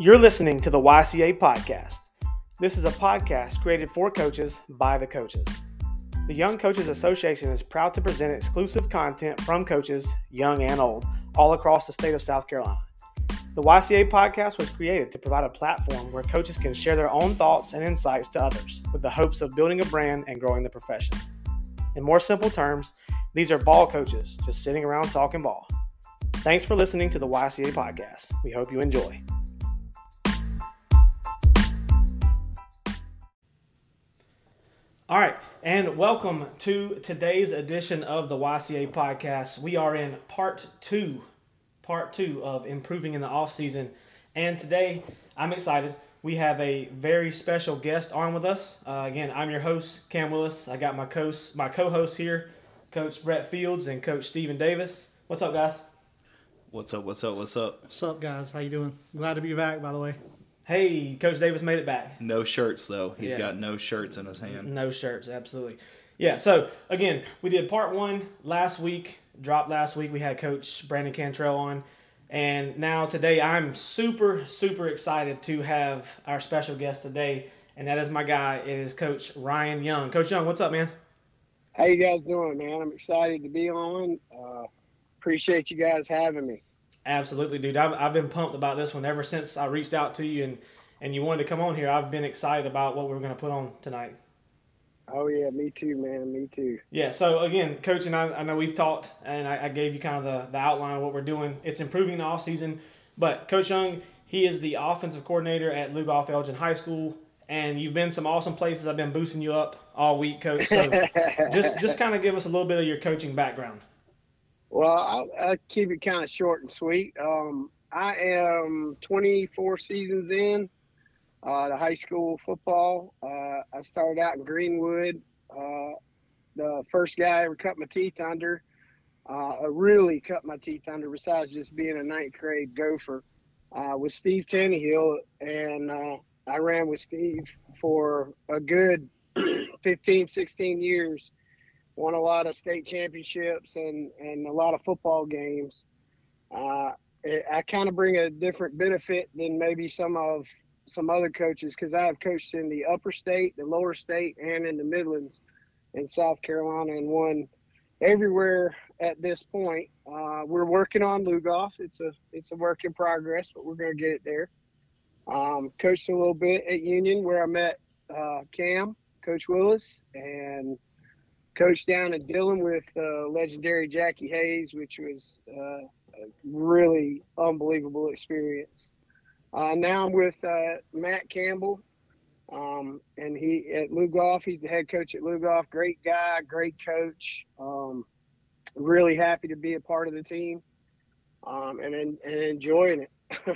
You're listening to the YCA Podcast. This is a podcast created for coaches by the coaches. The Young Coaches Association is proud to present exclusive content from coaches, young and old, all across the state of South Carolina. The YCA podcast was created to provide a platform where coaches can share their own thoughts and insights to others with the hopes of building a brand and growing the profession. In more simple terms, these are ball coaches just sitting around talking ball. Thanks for listening to the YCA podcast. We hope you enjoy. All right, and welcome to today's edition of the YCA podcast. We are in part two, part two of improving in the off season, and today I'm excited. We have a very special guest on with us. Uh, again, I'm your host Cam Willis. I got my co my co-host here, Coach Brett Fields and Coach Stephen Davis. What's up, guys? What's up? What's up? What's up? What's up, guys? How you doing? Glad to be back, by the way. Hey, Coach Davis made it back. No shirts though. He's Yeah. got no shirts in his hand. No shirts, absolutely. Yeah, so again, we did part one last week, dropped last week. We had Coach Brandon Cantrell on. And now today, I'm super, super excited to have our special guest today. And that is my guy. It is Coach Ryan Young. Coach Young, what's up, man? How you guys doing, man? I'm excited to be on. Uh, appreciate you guys having me. Absolutely, dude. I've, I've been pumped about this one ever since I reached out to you and, and you wanted to come on here. I've been excited about what we're going to put on tonight. Oh yeah, me too, man. Me too. Yeah, so again, coach and I, I know we've talked, and I, I gave you kind of the, the outline of what we're doing. It's improving the off season, but Coach Young, he is the offensive coordinator at Lugoff Elgin High School, and you've been some awesome places. I've been boosting you up all week, Coach. So just just kind of give us a little bit of your coaching background. Well, I'll, I'll keep it kind of short and sweet. Um, I am 24 seasons in uh, to high school football. Uh, I started out in Greenwood. Uh, the first guy I ever cut my teeth under, uh, I really cut my teeth under, besides just being a ninth grade gopher, uh, was Steve Taneyhill. And uh, I ran with Steve for a good 15, 16 years won a lot of state championships and, and a lot of football games. Uh, it, I kind of bring a different benefit than maybe some of some other coaches because I have coached in the upper state, the lower state, and in the Midlands in South Carolina and won everywhere at this point. Uh, we're working on Lugoff. It's a it's a work in progress, but we're going to get it there. Um, coached a little bit at Union where I met uh, Cam, Coach Willis, and coached down in Dillon with uh, legendary Jackie Hayes, which was uh, a really unbelievable experience. Uh, now I'm with uh, Matt Campbell, um, and he at Lugoff. He's the head coach at Lugoff. Great guy, great coach. Um, really happy to be a part of the team, um, and, and and enjoying it.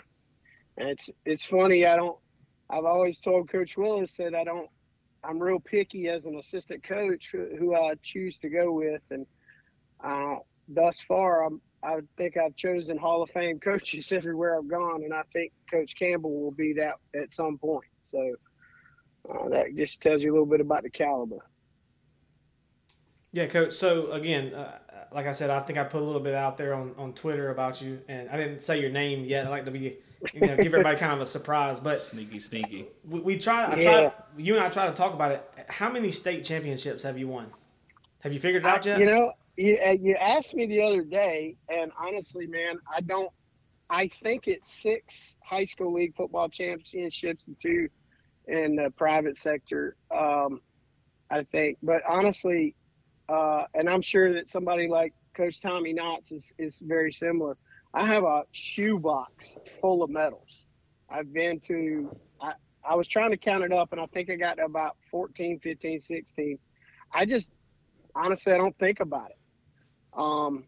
and it's it's funny. I don't. I've always told Coach Willis that I don't I'm real picky as an assistant coach who, who I choose to go with, and uh, thus far, I'm, I think I've chosen Hall of Fame coaches everywhere I've gone, and I think Coach Campbell will be that at some point. So uh, that just tells you a little bit about the caliber. Yeah, coach. So again, uh, like I said, I think I put a little bit out there on, on Twitter about you, and I didn't say your name yet. I like to be, you know, give everybody kind of a surprise. But Sneaky, sneaky. we, we try. I try. You and I try to talk about it. How many state championships have you won? Have you figured it out yet? You know, you, uh, you asked me the other day, and honestly, man, I don't. I think it's six high school league football championships and two in the private sector. Um, I think, but honestly, uh, and I'm sure that somebody like Coach Tommy Knotts is, is very similar. I have a shoebox full of medals. I've been to, I, I was trying to count it up, and I think I got to about 14, 15, 16. I just, honestly, I don't think about it. Um,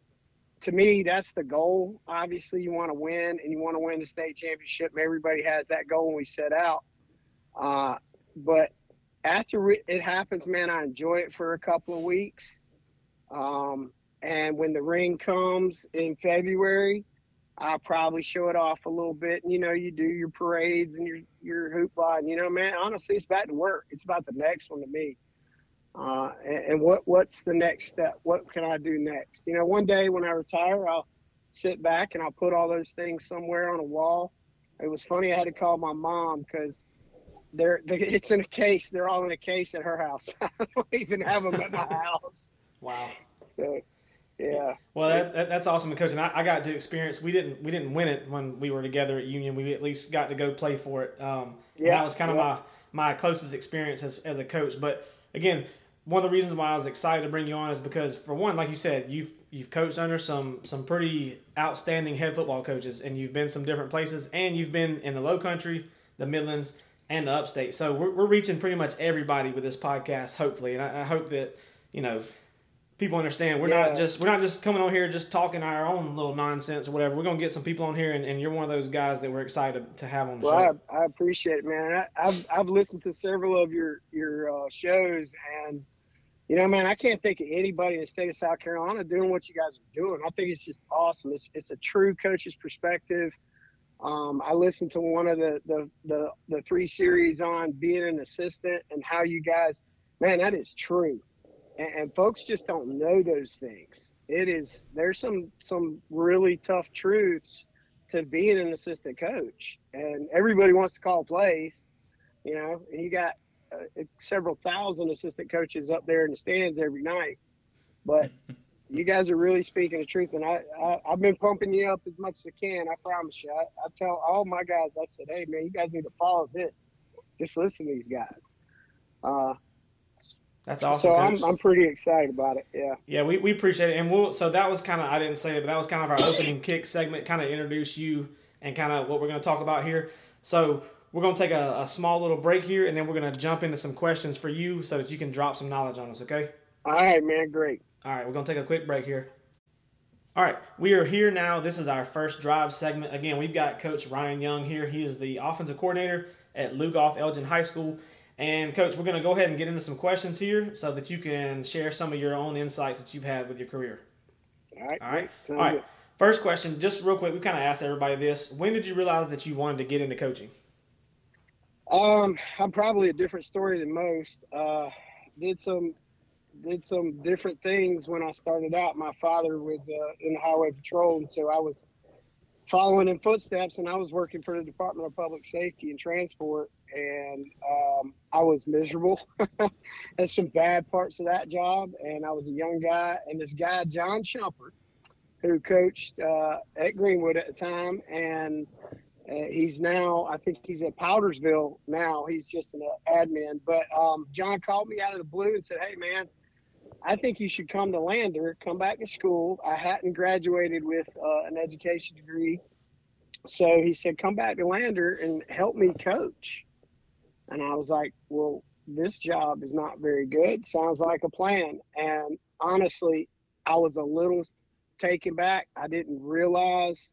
to me, that's the goal. Obviously, you want to win, and you want to win the state championship. Everybody has that goal when we set out. Uh, but after it happens, man, I enjoy it for a couple of weeks. Um, and when the ring comes in February, I'll probably show it off a little bit. And, you know, you do your parades and your, your hoopla. And, you know, man, honestly, it's back to work. It's about the next one to me. Uh, and, and what what's the next step? What can I do next? You know, one day when I retire, I'll sit back and I'll put all those things somewhere on a wall it was funny. I had to call my mom because they're, they it's in a case. They're all in a case at her house. I don't even have them at my house. Wow. So, yeah. Well, that, that, that's awesome, coach. And I, I got to experience. We didn't we didn't win it when we were together at Union. We at least got to go play for it. Um, yeah, that was kind of yeah. my my closest experience as, as a coach. But again, one of the reasons why I was excited to bring you on is because for one, like you said, you've you've coached under some some pretty outstanding head football coaches, and you've been some different places, and you've been in the Low Country, the Midlands, and the Upstate. So we're we're reaching pretty much everybody with this podcast, hopefully, and I, I hope that you know people understand we're Yeah. not just we're not just coming on here just talking our own little nonsense or whatever. We're gonna get some people on here, and, and you're one of those guys that we're excited to have on the show. I, I appreciate it, man. I, I've I've listened to several of your your uh, shows, and you know, man, I can't think of anybody in the state of South Carolina doing what you guys are doing. I think it's just awesome. It's it's a true coach's perspective. Um, I listened to one of the, the the the three series on being an assistant and how you guys, man, that is true, and, and folks just don't know those things. It is there's some some really tough truths to being an assistant coach, and everybody wants to call plays, you know. And you got uh, several thousand assistant coaches up there in the stands every night, but you guys are really speaking the truth, and I, I I've been pumping you up as much as I can. I promise you. I, I tell all my guys, I said, hey man, you guys need to follow this. Just listen to these guys. Uh, That's awesome. so coach. I'm I'm pretty excited about it. Yeah. Yeah, we, we appreciate it, and we'll. So that was kind of I didn't say it, but that was kind of our opening kick segment, kind of introduce you and kind of what we're going to talk about here. So we're going to take a, a small little break here, and then we're going to jump into some questions for you so that you can drop some knowledge on us. Okay. All right, man. Great. All right, we're going to take a quick break here. All right, we are here now. This is our first drive segment. Again, we've got Coach Ryan Young here. He is the offensive coordinator at Lugoff Elgin High School. And, Coach, we're going to go ahead and get into some questions here so that you can share some of your own insights that you've had with your career. All right. All right. All right. First question, just real quick. We kind of asked everybody this. When did you realize that you wanted to get into coaching? Um, I'm probably a different story than most. Uh, did some did some different things when I started out. My father was uh, in the highway patrol, and so I was following in footsteps, and I was working for the Department of Public Safety and Transport, and um, I was miserable. There's some bad parts of that job, and I was a young guy, and this guy John Shumpert, who coached uh, at Greenwood at the time, and uh, he's now, I think he's at Powdersville now. He's just an admin. But um, John called me out of the blue and said, "Hey, man, I think you should come to Lander, come back to school. I hadn't graduated with uh, an education degree, so he said, come back to Lander and help me coach." And I was like, "Well, this job is not very good. Sounds like a plan." And honestly, I was a little taken back. I didn't realize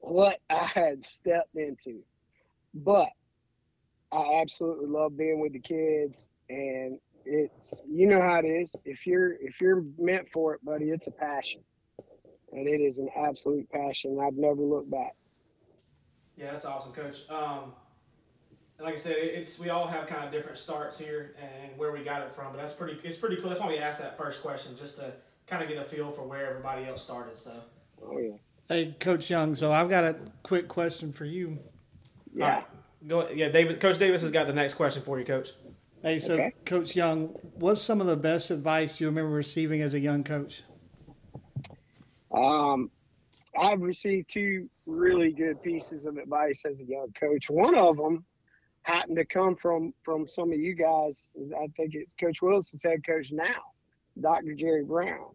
what I had stepped into. But I absolutely love being with the kids and it's you know how it is. If you're if you're meant for it, buddy, it's a passion. And it is an absolute passion. I've never looked back. Yeah, that's awesome, Coach. Um, like I said, it's we all have kind of different starts here and where we got it from, but that's pretty. It's pretty cool. That's why we asked that first question, just to kind of get a feel for where everybody else started. So, Oh yeah. Hey, Coach Young. So I've got a quick question for you. Yeah. all right, go. Yeah, David. Coach Davis has got the next question for you, Coach. Hey, so Okay. Coach Young, what's some of the best advice you remember receiving as a young coach? Um, I've received two really good pieces of advice as a young coach. One of them happened to come from from some of you guys. I think it's Coach Wilson's head coach now, Dr. Jerry Brown.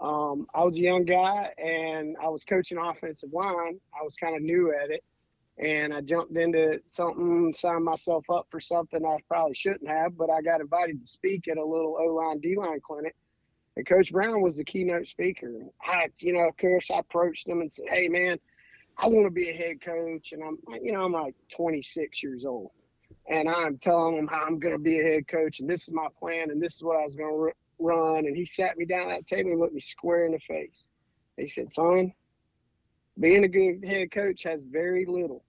Um, I was a young guy and I was coaching offensive line. I was kind of new at it, and I jumped into something, signed myself up for something I probably shouldn't have, but I got invited to speak at a little O line D line clinic. And Coach Brown was the keynote speaker. I, you know, of course, I approached him and said, "Hey, man, I want to be a head coach." And I'm, you know, I'm like 26 years old, and I'm telling him how I'm going to be a head coach, and this is my plan, and this is what I was going to run. And he sat me down at that table and looked me square in the face. He said, "Son, being a good head coach has very little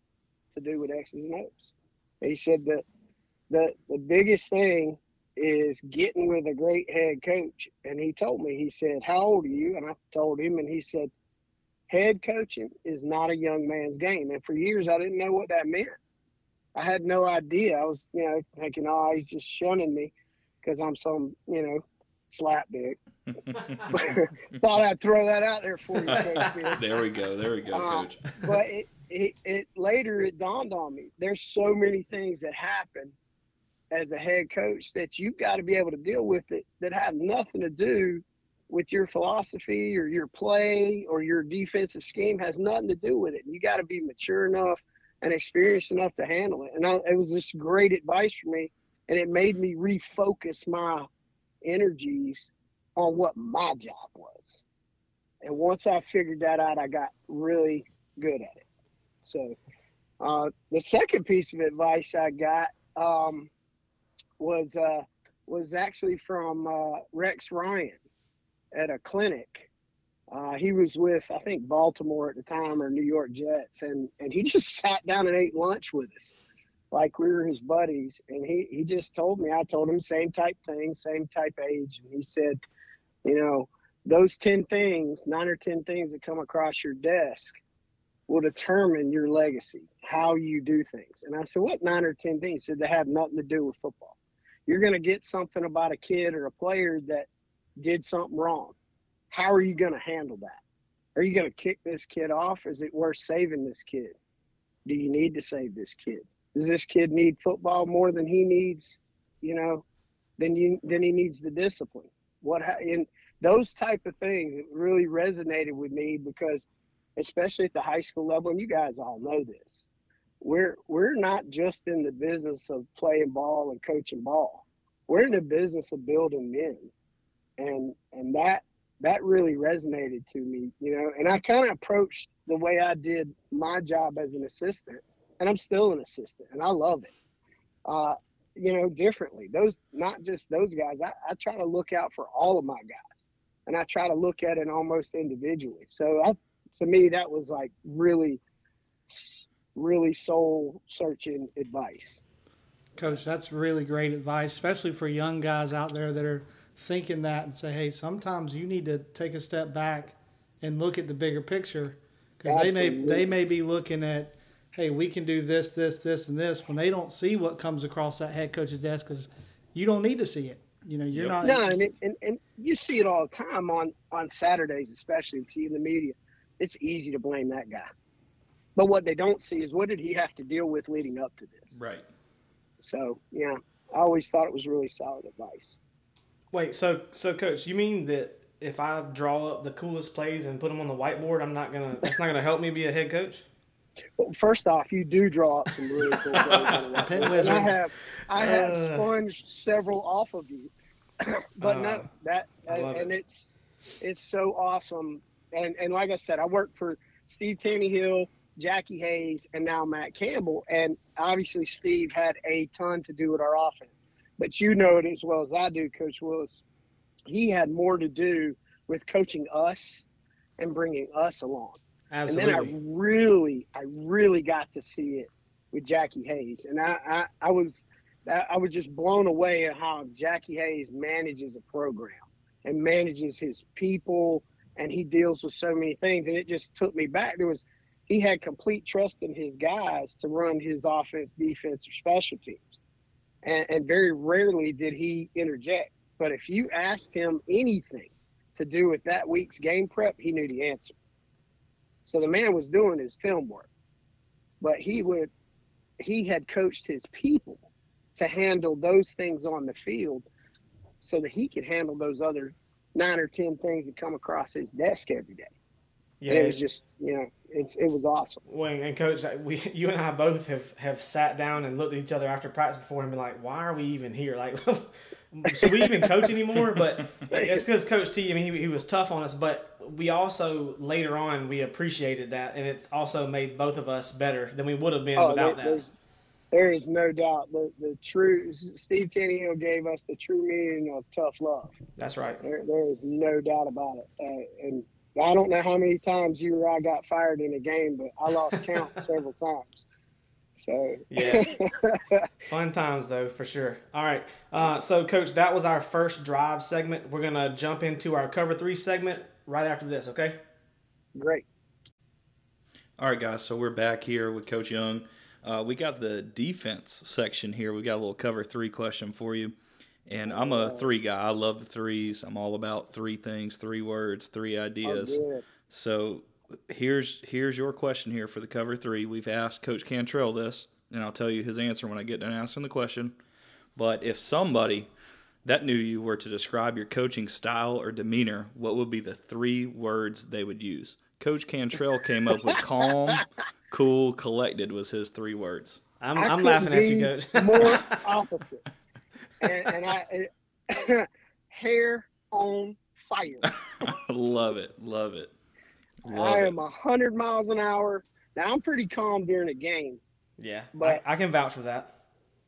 to do with X's and O's." He said that the the biggest thing is getting with a great head coach. And he told me, he said, How old are you? And I told him, and he said, head coaching is not a young man's game. And for years, I didn't know what that meant. I had no idea. I was, you know, thinking, oh, he's just shunning me because I'm some, you know, slap dick. Thought I'd throw that out there for you, Coach there we go. There we go, Uh, coach. but it, it, it later it dawned on me there's so many things that happen as a head coach that you've got to be able to deal with it that have nothing to do with your philosophy or your play or your defensive scheme has nothing to do with it. You got to be mature enough and experienced enough to handle it. And I, it was just great advice for me and it made me refocus my energies on what my job was. And once i figured that out i got really good at it so uh, the second piece of advice I got um, was uh, was actually from uh, Rex Ryan at a clinic. Uh, he was with I think Baltimore at the time or New York Jets, and and he just sat down and ate lunch with us, like we were his buddies. And he he just told me I told him same type thing, same type age, and he said, you know, those ten things, nine or ten things that come across your desk will determine your legacy, how you do things. And I said, What nine or 10 things? He said, They have nothing to do with football. You're going to get something about a kid or a player that did something wrong. How are you going to handle that? Are you going to kick this kid off? Is it worth saving this kid? Do you need to save this kid? Does this kid need football more than he needs, you know, than you than he needs the discipline? What and those type of things really resonated with me because especially at the high school level, and you guys all know this. We're we're not just in the business of playing ball and coaching ball. We're in the business of building men, and and that that really resonated to me, you know. And I kind of approached the way I did my job as an assistant, and I'm still an assistant, and I love it. Uh, you know, differently. Those not just those guys. I, I try to look out for all of my guys, and I try to look at it almost individually. So I to me that was like really really soul searching advice Coach, that's really great advice, especially for young guys out there that are thinking that and say, hey, sometimes you need to take a step back and look at the bigger picture because they may they may be looking at, hey, we can do this, this, this, and this when they don't see what comes across that head coach's desk because you don't need to see it. You know, you're Yep. not. no and, it, and and you see it all the time on on saturdays especially in the media it's easy to blame that guy but what they don't see is what did he have to deal with leading up to this Right. so yeah i always thought it was really solid advice Wait, so so coach, you mean that if I draw up the coolest plays and put them on the whiteboard, I'm not gonna that's not gonna help me be a head coach? Well, first off, you do draw up some really cool plays on the whiteboard. I have, I have Uh. sponged several off of you, but Uh, no, that I and it. it's it's so awesome. And and like I said, I worked for Steve Taneyhill, Jackie Hayes, and now Matt Campbell. And obviously, Steve had a ton to do with our offense. But you know it as well as I do, Coach Willis. He had more to do with coaching us and bringing us along. Absolutely. And then I really, I really got to see it with Jackie Hayes, and I, I, I was, I I was just blown away at how Jackie Hayes manages a program and manages his people, and he deals with so many things, and it just took me back. There was, he had complete trust in his guys to run his offense, defense, or special teams, and, and very rarely did he interject. But if you asked him anything to do with that week's game prep, he knew the answer. So the man was doing his film work, but he would he had coached his people to handle those things on the field so that he could handle those other nine or ten things that come across his desk every day. yeah, And it was just you know it's it was awesome. Well, and coach, we, you and I both have, have sat down and looked at each other after practice before and been like, "Why are we even here? Like, should we even coach anymore?" But it's because Coach T. I mean, he, he was tough on us, but we also later on we appreciated that, and it's also made both of us better than we would have been Oh, without there, that. there's there is no doubt the the true Steve Taneyhill gave us the true meaning of tough love. That's right. There, there is no doubt about it. Uh, and I don't know how many times you or I got fired in a game, but I lost count several times. So Yeah. Fun times though, for sure. All right. Uh, so, coach, that was our first drive segment. We're gonna jump into our cover three segment right after this. Okay. great. All right, guys. So we're back here with Coach Young. Uh, we got the defense section here. We got a little cover three question for you. And I'm a three guy. I love the threes. I'm all about three things, three words, three ideas. Oh. So here's here's your question here for the cover three. We've asked Coach Cantrell this, and I'll tell you his answer when I get done asking the question. But if somebody that knew you were to describe your coaching style or demeanor, what would be the three words they would use? Coach Cantrell came up with calm, cool, collected was his three words. I'm, I I'm laughing at you, be coach. more opposite. And, and I, hair on fire. love it, love it, love I am a hundred miles an hour. Now I'm pretty calm during a game. yeah, But- I, I can vouch for that.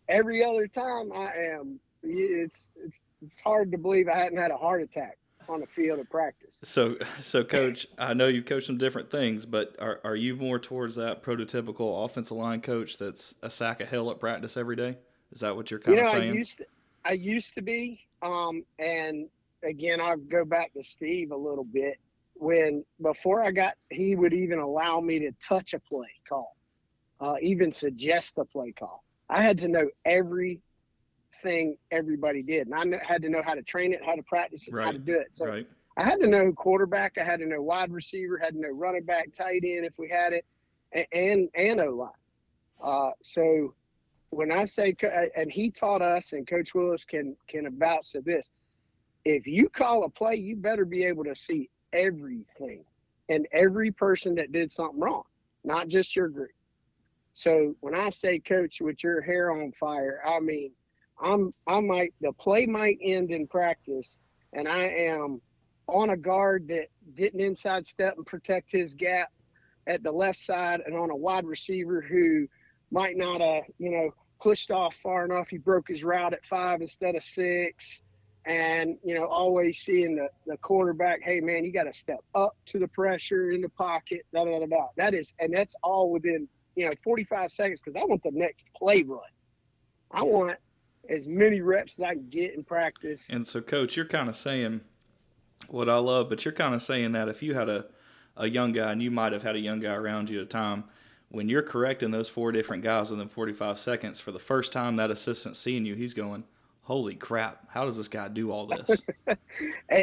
Every other time I am. It's it's it's hard to believe I hadn't had a heart attack on the field of practice. So, so coach, I know you coach some different things, but are are you more towards that prototypical offensive line coach that's a sack of hell at practice every day? Is that what you're kind You know, of I used to, I used to be, um, and again, I'll go back to Steve a little bit. When before I got, he would even allow me to touch a play call, uh, even suggest a play call. I had to know everything everybody did, and I had to know how to train it, how to practice it, how to do it. So right. I had to know quarterback, I had to know wide receiver, had to know running back, tight end if we had it, and and, and O line. Uh, so when I say, and he taught us, and Coach Willis can can vouch to this. If you call a play, you better be able to see everything and every person that did something wrong, not just your group. So when I say, Coach, with your hair on fire, I mean, I'm I might the play might end in practice, and I am on a guard that didn't inside step and protect his gap at the left side, and on a wide receiver who might not have, you know, pushed off far enough. He broke his route at five instead of six. And, you know, always seeing the, the quarterback, hey, man, you got to step up to the pressure in the pocket, da da da da. That is, and that's all within, you know, 45 seconds because I want the next play run. I want as many reps as I can get in practice. And so, coach, you're kind of saying what I love, but you're kind of saying that if you had a a young guy, and you might have had a young guy around you at a time, when you're correcting those four different guys within 45 seconds, for the first time that assistant's seeing you, he's going, "Holy crap! How does this guy do all this?" and,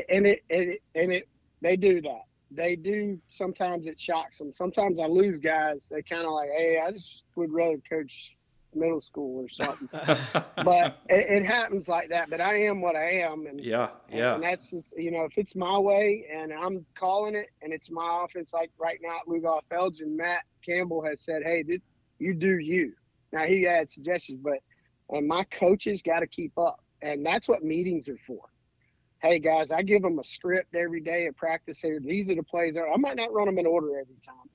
and it and it and it they do that. They do. Sometimes it shocks them. Sometimes I lose guys. They kind of like, hey, I just would rather coach middle school or something. but it, it happens like that. But I am what I am, and yeah, yeah, and that's just you know, if it's my way and I'm calling it, and it's my offense, like right now at Lugoff Elgin, Matt Campbell has said, hey, this, you do you. Now he had suggestions, but and my coaches got to keep up, and that's what meetings are for hey guys, I give them a script every day at practice here. These are the plays. I might not run them in order every time,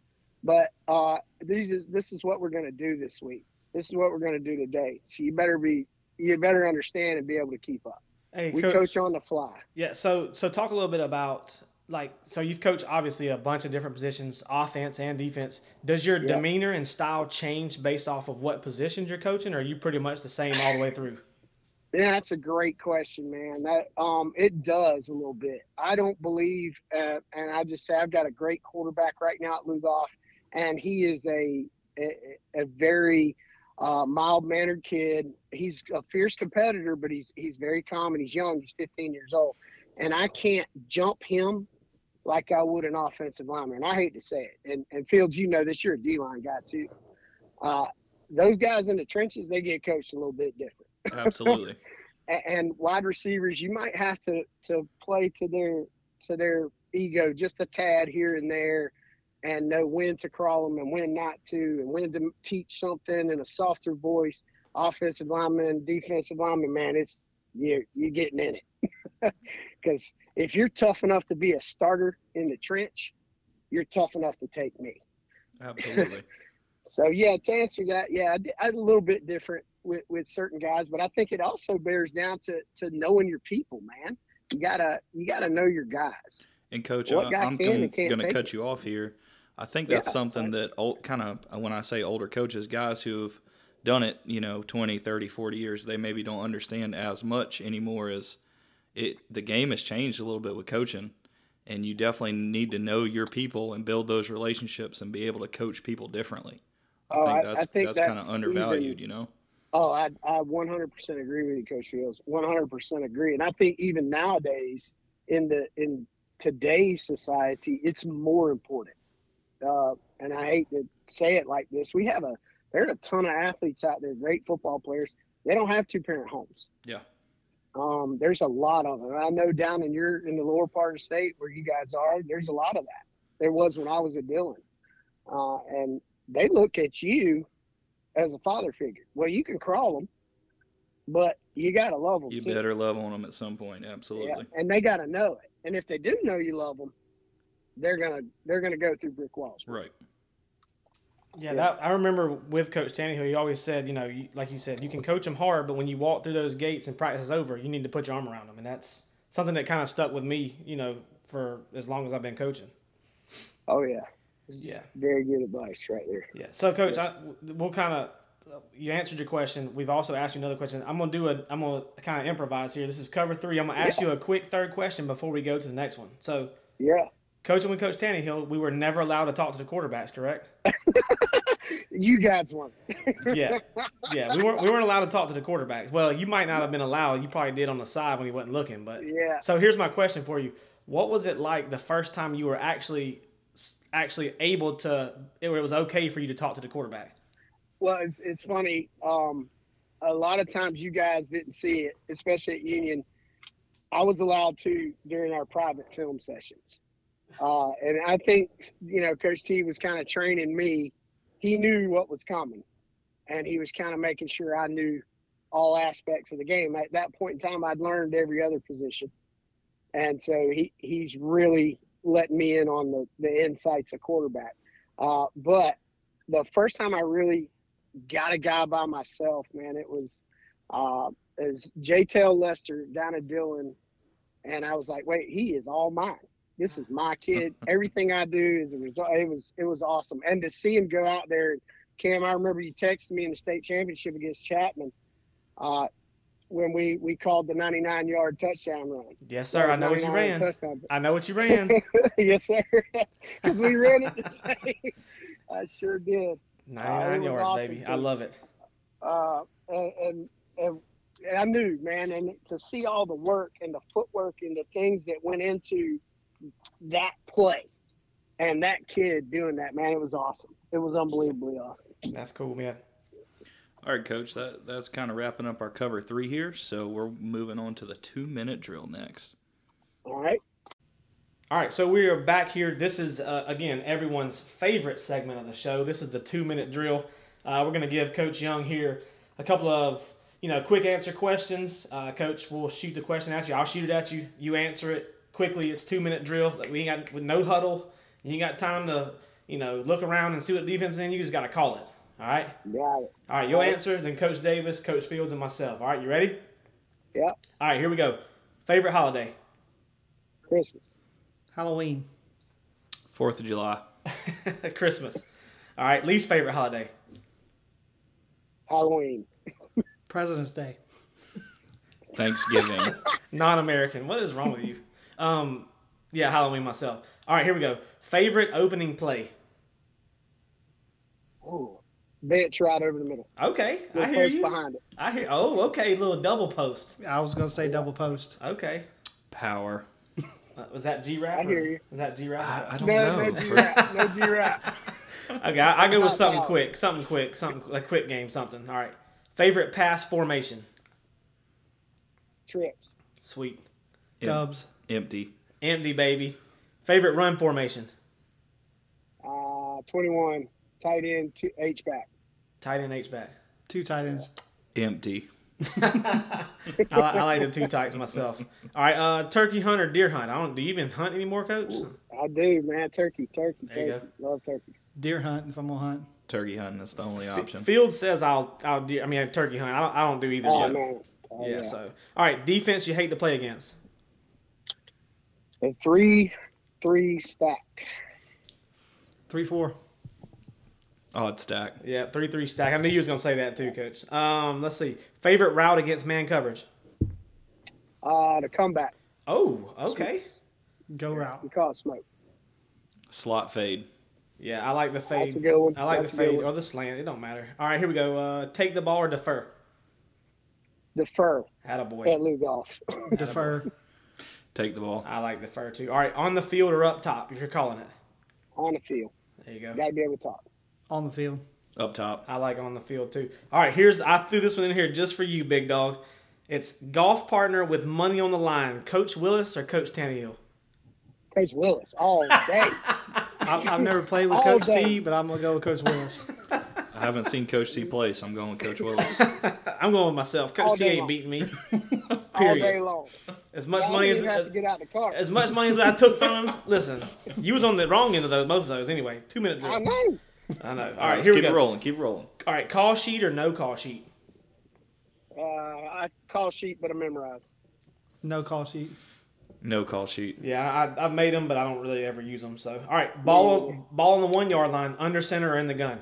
but uh, these is this is what we're going to do this week. This is what we're going to do today. So you better be you better understand and be able to keep up. Hey, We coach, coach on the fly. Yeah, so so talk a little bit about like so you've coached obviously a bunch of different positions, offense and defense. Does your Yep. demeanor and style change based off of what positions you're coaching, or are you pretty much the same all the way through? Yeah, that's a great question, man. That um, it does a little bit. I don't believe, uh, and I just say I've got a great quarterback right now at Lugoff, and he is a a, a very uh, mild mannered kid. He's a fierce competitor, but he's he's very calm and he's young. He's 15 years old, and I can't jump him like I would an offensive lineman. I hate to say it, and and Fields, you know this. You're a D line guy too. Uh, those guys in the trenches, they get coached a little bit different absolutely. and wide receivers you might have to to play to their to their ego just a tad here and there and know when to crawl them and when not to and when to teach something in a softer voice offensive lineman defensive lineman man it's you're, you're getting in it because if you're tough enough to be a starter in the trench you're tough enough to take me Absolutely. so yeah, to answer that, yeah, I a little bit different with, with certain guys, but I think it also bears down to to knowing your people, man. You gotta you gotta know your guys. And coach, What I, I'm going and can't to cut it? you off here. I think Yeah, that's something that old, kind of uh, when I say older coaches, guys who've done it, you know, 20, 30, 40 years, they maybe don't understand as much anymore as it the game has changed a little bit with coaching. and you definitely need to know your people and build those relationships and be able to coach people differently. I Oh, think that's I think that's, kind of undervalued, even- you know. Oh, I, I 100% agree with you, Coach Fields. 100% agree. And I think even nowadays, in the in today's society, it's more important. Uh, and I hate to say it like this. We have a there are a ton of athletes out there, great football players. They don't have two parent homes. Yeah. Um, there's a lot of them. I know down in your in the lower part of the state where you guys are, there's a lot of that. There was when I was at Dillon, uh, and they look at you as a father figure. Well, you can crawl them, but you got to love them. You too. better love on them at some point. Absolutely. Yeah, and they got to know it. And if they do know you love them, they're gonna they're gonna go through brick walls. Right. Yeah, that I remember with Coach Taneyhill. He always said, you know, you, like you said, you can coach them hard, but when you walk through those gates and practice is over, you need to put your arm around them, and that's something that kind of stuck with me, you know, for as long as I've been coaching. Oh yeah, Yeah. very good advice right there. Yeah. So, Coach, I, we'll kind of you answered your question. We've also asked you another question. I'm gonna do a. I'm gonna kind of improvise here. This is cover three. I'm gonna ask you a quick third question before we go to the next one. So, Yeah, coaching with Coach Taneyhill, we were never allowed to talk to the quarterbacks, correct? you guys won. Yeah. Yeah. We weren't. We weren't allowed to talk to the quarterbacks. Well, you might not have been allowed. You probably did on the side when he wasn't looking. But Yeah. So here's my question for you. What was it like the first time you were actually actually able to? It was okay for you to talk to the quarterback. Well, it's, it's funny. Um, a lot of times you guys didn't see it, especially at Union. I was allowed to during our private film sessions. Uh, and I think, you know, Coach T was kind of training me. He knew what was coming, and he was kind of making sure I knew all aspects of the game. At that point in time, I'd learned every other position. And so he, he's really letting me in on the, the insights of quarterback. Uh, but the first time I really got a guy by myself, man. It was uh, was J. Lester down at Dillon, and I was like, wait, he is all mine. This is my kid. Everything I do is a result. It was it was awesome, and to see him go out there, Cam. I remember you texted me in the state championship against Chapman. Uh, when we, we called the 99 yard touchdown run. Yes, sir. I know what you ran. Touchdown. I know what you ran. yes, sir. Because we ran it the same. I sure did. 99 was yards, awesome, baby. too. I love it. uh, and, and, and I knew, man, and to see all the work and the footwork and the things that went into that play and that kid doing that, man, it was awesome. It was unbelievably awesome. That's cool, man. All right, coach. That that's kind of wrapping up our cover three here. So we're moving on to the two minute drill next. All right. All right, so we are back here. This is, uh, again, everyone's favorite segment of the show. This is the two minute drill. Uh, we're going to give Coach Young here a couple of, you know, quick answer questions. Uh, Coach will shoot the question at you. I'll shoot it at you. You answer it quickly. It's two minute drill. Like, We ain't got with no huddle. You ain't got time to, you know, look around and see what defense is in. You just got to call it. All right. Got All right. you'll answer, then Coach Davis, Coach Fields, and myself. All right, you ready? Yep. All right, here we go. Favorite holiday? Christmas. Halloween. Fourth of July. Christmas. All right, least favorite holiday? Halloween. President's Day. Thanksgiving. Non-American. What is wrong with you? Um, yeah, Halloween myself. All right, here we go. Favorite opening play? Ooh. Bench right over the middle. Okay, I hear post you. behind it. I hear. Oh, okay, little double post. I was going to say double post. Okay, Power. uh, was that G rap? I hear you. Was that G rap? I, I don't No, know. no G rap. No G rap. Okay, I, I go with something power. quick, something quick, something like quick game, something. All right. Favorite pass formation? Trips. Sweet. Em- Dubs. Empty. Empty baby. Favorite run formation? Uh, 21. Tight end, two, H back. Tight end H back. Two tight ends. Empty. I, I like the two tights myself. All right, uh, turkey hunt or deer hunt? I don't. Do you even hunt anymore, Coach? I do, man. Turkey, turkey, There you turkey. Love turkey. Deer hunt if I'm going to hunt. Turkey hunting is the only F- option. Field says I'll. I'll deer. I mean, turkey hunt. I don't. I don't do either. Oh, yet. man. Oh, yeah, So, all right, defense you hate to play against. A three, three stack. 3 4. Odd stack. Yeah, three three stack. I knew you was gonna say that too, Coach. Um, let's see. Favorite route against man coverage. Uh, the comeback. Oh, okay. Go route. You call it smoke. Slot fade. Yeah, I like the fade. That's a good one. I like That's the fade or the slant. It don't matter. All right, here we go. Uh, take the ball or defer. Defer Attaboy. at Lugoff. Defer. Take the ball. I like the fur too. All right, on the field or up top, if you're calling it. on the field. There you go. Got to be able to talk. On the field. Up top. I like on the field too. All right, here's I threw this one in here just for you, big dog. It's golf partner with money on the line. Coach Willis or Coach Taneyhill? Coach Willis all day. I've, I've never played with All Coach day. T, but I'm gonna go with Coach Willis. I haven't seen Coach T play, so I'm going with Coach Willis. I'm going with myself. All Coach T ain't long. beating me. all day Period. long. As much I money as even have to get out the car. as much money as I took from him. Listen, you was on the wrong end of those, both of those anyway. Two minute drill. I know. I know. All All right, right, here we keep go. it rolling. Keep rolling. All right, call sheet or no call sheet? Uh, I call sheet, but I memorize. No call sheet. No call sheet. Yeah, I, I've made them, but I don't really ever use them. So, all right, ball ball on the one yard line, under center or in the gun.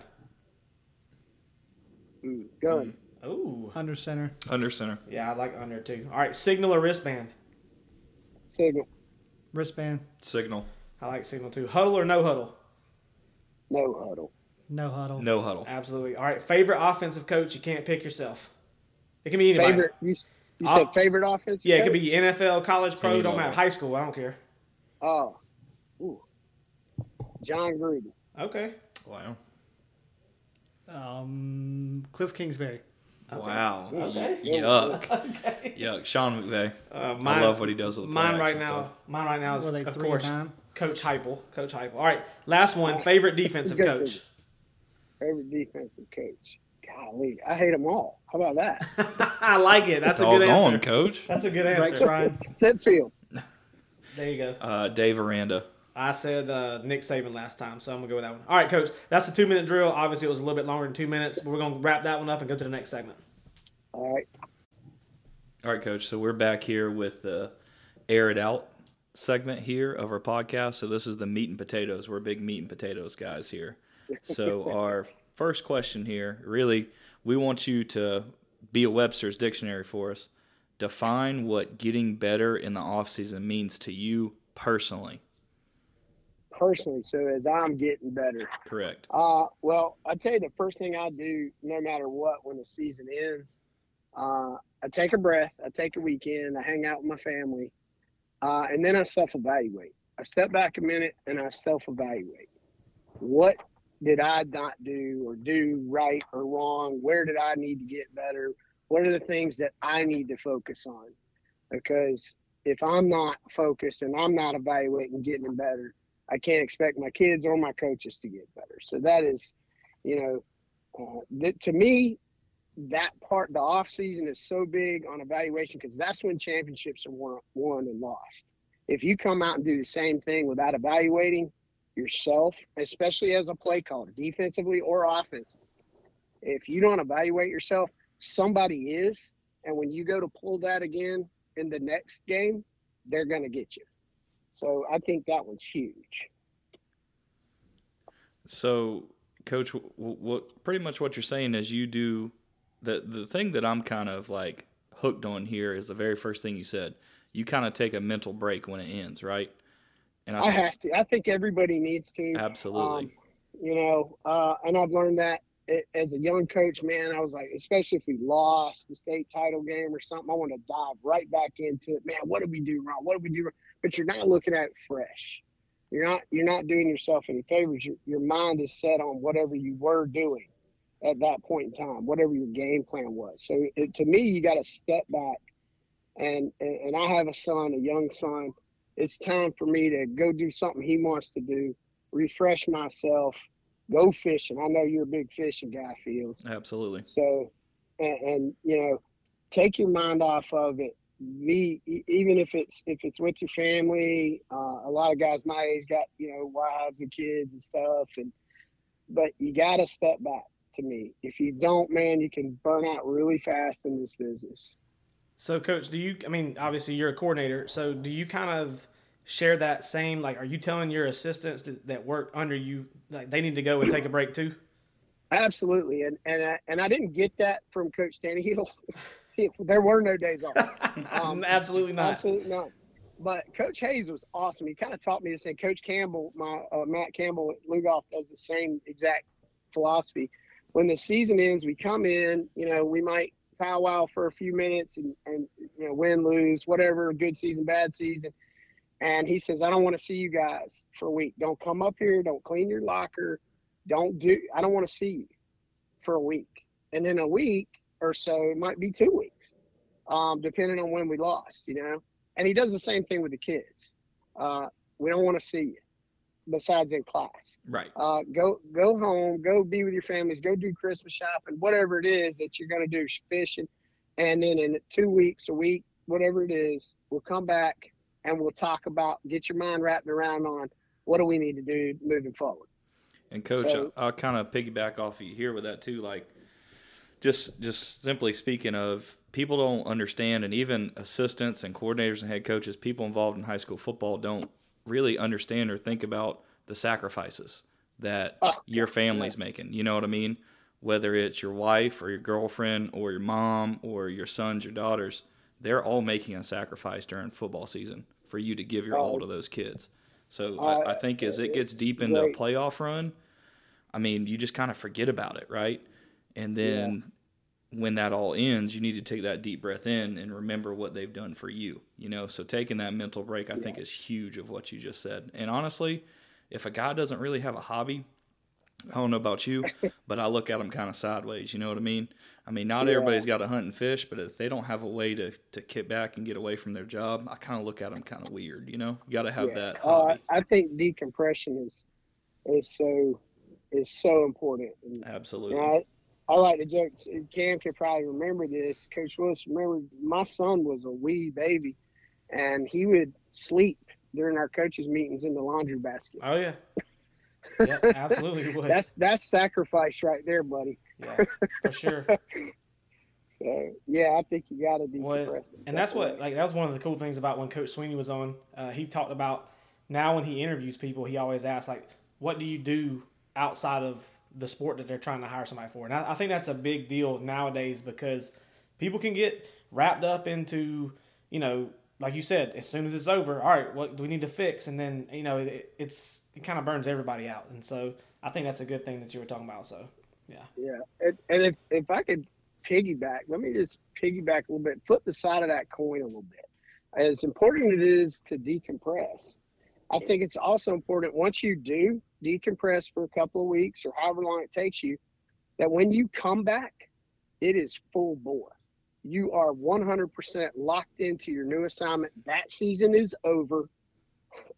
Mm, gun. Ooh, Under center. Under center. yeah, I like under too. All right, signal or wristband. Signal. Wristband. Signal. I like signal too. Huddle or no huddle. No huddle. No huddle. No huddle. Absolutely. All right, favorite offensive coach you can't pick yourself. It can be anybody. Favorite. You, you Off- said favorite offense? Yeah, it could be NFL, college, pro, Any don't level. matter. High school, I don't care. Oh. Ooh. Jon Gruden. Okay. Wow. Um, Cliff Kingsbury. Wow. Okay. Yuck. Okay. Yuck. Sean McVay. Uh, I love what he does with the Mine right now. stuff. Mine right now is of course and? Coach Heupel. Coach Heupel. All right, last one. Favorite defensive coach. Favorite defensive coach. Golly, I hate them all. How about that? I like it. That's a all good going, answer. coach. That's a good answer. Ryan. Set field. There you go. Uh, Dave Aranda. I said uh, Nick Saban last time, so I'm gonna go with that one. All right, Coach. That's the two minute drill. Obviously, it was a little bit longer than two minutes, but we're gonna wrap that one up and go to the next segment. All right. All right, coach. So we're back here with the air it out segment here of our podcast. So this is the meat and potatoes. We're big meat and potatoes guys here. So our first question here, really, we want you to be a Webster's dictionary for us. Define what getting better in the off season means to you personally. Personally, so as I'm getting better, Correct. Uh, well, I tell you, the first thing I do, no matter what, when the season ends, uh, I take a breath, I take a weekend, I hang out with my family, uh, and then I self evaluate. I step back a minute and I self evaluate. What did I not do or do right or wrong? Where did I need to get better? What are the things that I need to focus on? Because if I'm not focused and I'm not evaluating getting better, I can't expect my kids or my coaches to get better. So that is, you know, uh, that to me, that part, the off season is so big on evaluation because that's when championships are won, won and lost. If you come out and do the same thing without evaluating yourself, especially as a play caller, defensively or offensively, if you don't evaluate yourself, somebody is, and when you go to pull that again in the next game, they're going to get you. So I think that one's huge. So, coach, what, what pretty much what you're saying is you do the the thing that I'm kind of like hooked on here is the very first thing you said. You kind of take a mental break when it ends, right? And I have to. I think everybody needs to. absolutely. Um, you know, uh, and I've learned that as a young coach, man, I was like, especially if we lost the state title game or something, I want to dive right back into it. Man, what did we do wrong? What did we do wrong? But you're not looking at it fresh. You're not. You're not doing yourself any favors. Your, your mind is set on whatever you were doing at that point in time, whatever your game plan was. So it, to me, you got to step back. And, and and I have a son, a young son. It's time for me to go do something he wants to do refresh myself, go fishing. I know you're a big fishing guy, Fields. absolutely. So, and, and you know, take your mind off of it. Be e- even if it's if it's with your family. Uh, a lot of guys my age got you know wives and kids and stuff, and but you got to step back. To me, if you don't, man, you can burn out really fast in this business. So, Coach, do you? I mean, obviously you're a coordinator. So, do you kind of share that same? Like, are you telling your assistants that, that work under you like they need to go and take a break too? Absolutely, and and I, and I didn't get that from Coach Taneyhill. there were no days off. Um, Absolutely not. Absolutely not. but Coach Hayes was awesome. He kind of taught me to say, Coach Campbell, my uh, Matt Campbell at Lugoff does the same exact philosophy. When the season ends, we come in, you know, we might powwow for a few minutes and, and you know, win, lose, whatever, good season, bad season. And he says, I don't want to see you guys for a week. Don't come up here. Don't clean your locker. Don't do, I don't want to see you for a week. And in a week or so, it might be two weeks, um, depending on when we lost, you know. And he does the same thing with the kids. Uh, we don't want to see you besides in class. Right. Uh, go go home, go be with your families, go do Christmas shopping, whatever it is that you're going to do, fishing, and then in two weeks, a week, whatever it is, we'll come back and we'll talk about get your mind wrapped around on what do we need to do moving forward. And coach, So- I'll, I'll kind of piggyback off you here with that too. Like, just just simply speaking of people don't understand, and even assistants and coordinators and head coaches, people involved in high school football don't really understand or think about the sacrifices that Oh, your family's making. You know what I mean? Whether it's your wife or your girlfriend or your mom or your sons, your daughters, they're all making a sacrifice during football season for you to give your all to oh. those kids. So I, I think as it gets deep into a playoff run, I mean, you just kind of forget about it, right? And then when that all ends, you need to take that deep breath in and remember what they've done for you. You know, so taking that mental break, I think, is huge of what you just said. And honestly, if a guy doesn't really have a hobby, I don't know about you, but I look at them kind of sideways. You know what I mean? I mean, not Yeah. everybody's got to hunt and fish, but if they don't have a way to, to kick back and get away from their job, I kind of look at them kind of weird. You know, you got to have Yeah. that Oh, hobby. I, I think decompression is is so is so important. And, Absolutely. and I, I like to joke. Cam could probably remember this. Coach Willis, remember my son was a wee baby, and he would sleep during our coaches meetings in the laundry basket. Oh yeah. Yeah, absolutely would. That's that's sacrifice right there, buddy. yeah, for sure. So yeah, I think you got to Well, decompress. and and that's what like that was one of the cool things about when Coach Sweeney was on. Uh, he talked about now when he interviews people, he always asks like, "What do you do outside of the sport that they're trying to hire somebody for?" And I, I think that's a big deal nowadays because people can get wrapped up into you know, like you said, as soon as it's over, all right, what do we need to fix? And then you know, it, it's it kind of burns everybody out. And so I think that's a good thing that you were talking about. So yeah, Yeah, and, and if if I could piggyback, let me just piggyback a little bit, flip the side of that coin a little bit. As important it is to decompress, I think it's also important once you do decompress for a couple of weeks or however long it takes you, that when you come back, it is full bore. You are 100% locked into your new assignment. That season is over.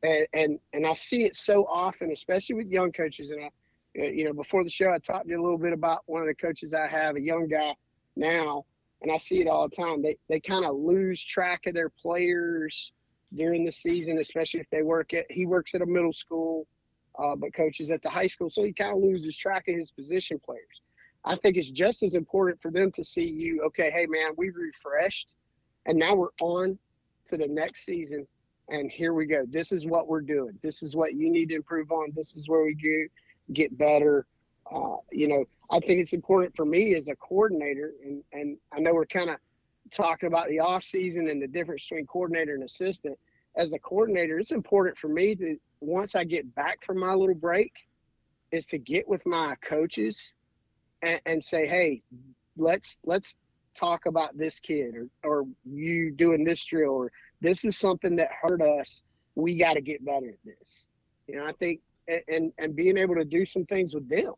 And, and and I see it so often, especially with young coaches. And I, uh, you know, before the show, I talked to you a little bit about one of the coaches I have, a young guy now, and I see it all the time. They they kind of lose track of their players during the season, especially if they work at. He works at a middle school, uh, but coaches at the high school, so he kind of loses track of his position players. I think it's just as important for them to see you. Okay, hey man, we've refreshed, and now we're on to the next season. And here we go. This is what we're doing. This is what you need to improve on. This is where we get get better. Uh, you know, I think it's important for me as a coordinator, and, and I know we're kind of talking about the off season and the difference between coordinator and assistant. As a coordinator, it's important for me to once I get back from my little break, is to get with my coaches and, and say, hey, let's let's talk about this kid or or you doing this drill or this is something that hurt us. We got to get better at this. You know, I think and and being able to do some things with them,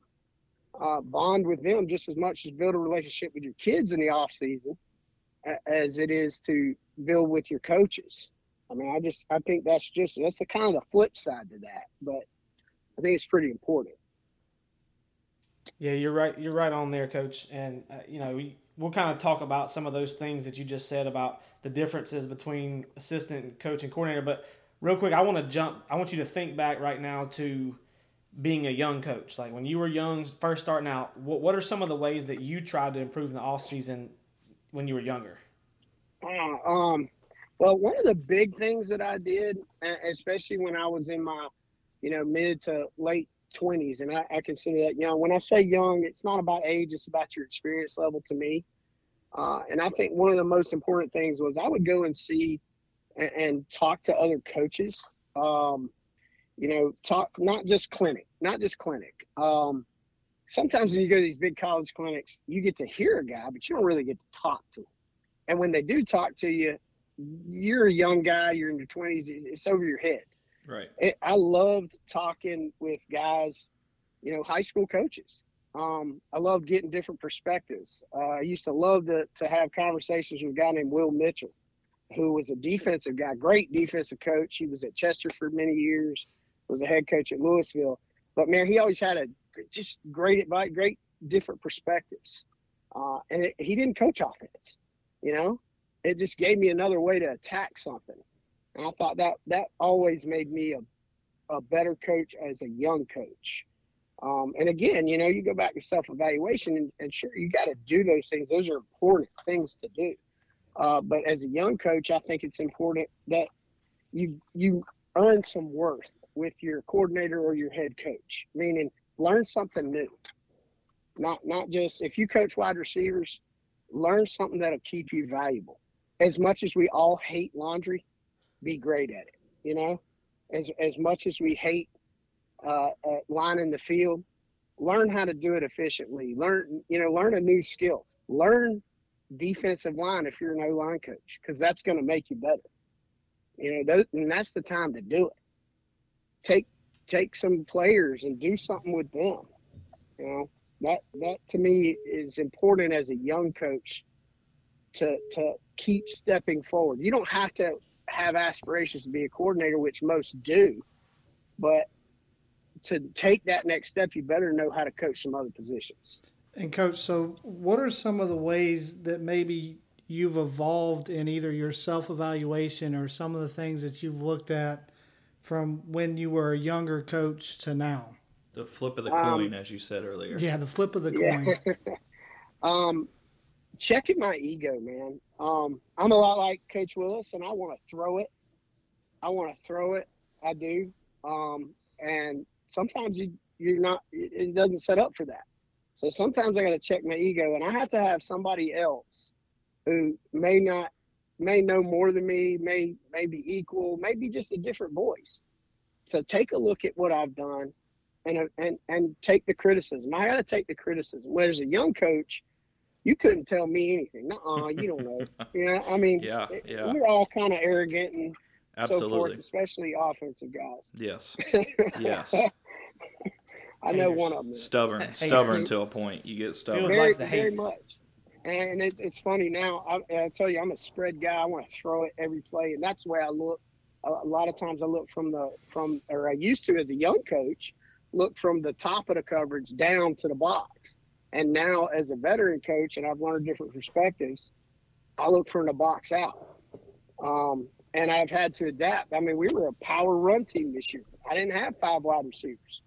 uh, bond with them just as much as build a relationship with your kids in the off season as it is to build with your coaches. I mean, I just I think that's just that's the kind of the flip side to that, but I think it's pretty important. Yeah, you're right. You're right on there, Coach. And uh, you know, we, we'll kind of talk about some of those things that you just said about the differences between assistant and coach and coordinator. But real quick, I want to jump. I want you to think back right now to being a young coach. Like when you were young, first starting out. What What are some of the ways that you tried to improve in the off season when you were younger? Uh, um, well, one of the big things that I did, especially when I was in my, you know, mid to late twenties, and I, I consider that young. When I say young, it's not about age; it's about your experience level to me. Uh, and I think one of the most important things was I would go and see and, and talk to other coaches. Um, you know, talk not just clinic, not just clinic. Um, sometimes when you go to these big college clinics, you get to hear a guy, but you don't really get to talk to him. And when they do talk to you, you're a young guy, you're in your 20s, it's over your head. Right. It, I loved talking with guys, you know, high school coaches. Um, I loved getting different perspectives. Uh, I used to love to, to have conversations with a guy named Will Mitchell, who was a defensive guy, great defensive coach. He was at Chester for many years, was a head coach at Lewisville. But man, he always had a just great advice, great different perspectives. Uh, and it, he didn't coach offense, you know. It just gave me another way to attack something, and I thought that that always made me a a better coach as a young coach. Um, and again, you know, you go back to self evaluation, and, and, sure, you got to do those things. Those are important things to do. Uh, but as a young coach, I think it's important that you you earn some worth with your coordinator or your head coach. Meaning, learn something new. Not not just if you coach wide receivers, learn something that'll keep you valuable. As much as we all hate laundry, be great at it. You know, as as much as we hate uh, uh, line the field, learn how to do it efficiently. Learn you know learn a new skill. Learn defensive line if you're an O line coach because that's going to make you better. You know, and that's the time to do it. Take take some players and do something with them. You know, that that to me is important as a young coach to to keep stepping forward. You don't have to have aspirations to be a coordinator, which most do, but to take that next step, you better know how to coach some other positions. And coach, so what are some of the ways that maybe you've evolved in either your self evaluation or some of the things that you've looked at from when you were a younger coach to now? The flip of the coin, um, as you said earlier. Yeah, the flip of the coin. um, checking my ego, man. Um, I'm a lot like Coach Willis, and I want to throw it. I want to throw it. I do. Um, and sometimes you you're not. It doesn't set up for that. So sometimes I got to check my ego, and I have to have somebody else who may not may know more than me, may may be equal, maybe just a different voice. To take a look at what I've done and and and take the criticism. I got to take the criticism. Whereas a young coach, you couldn't tell me anything. No, you don't know. you know, I mean, yeah, yeah. we're all kind of arrogant and Absolutely. so forth, especially offensive guys. Yes, yes. I know one of them. Stubborn, stubborn to a point. You get stubborn. Very, very much. And it, it's funny now. I, I, tell you, I'm a spread guy. I want to throw it every play, and that's the way I look. A, a lot of times, I look from the from, or I used to as a young coach, look from the top of the coverage down to the box. And now, as a veteran coach, and I've learned different perspectives, I look from the box out. Um, and I've had to adapt. I mean, we were a power run team this year. I didn't have five wide receivers,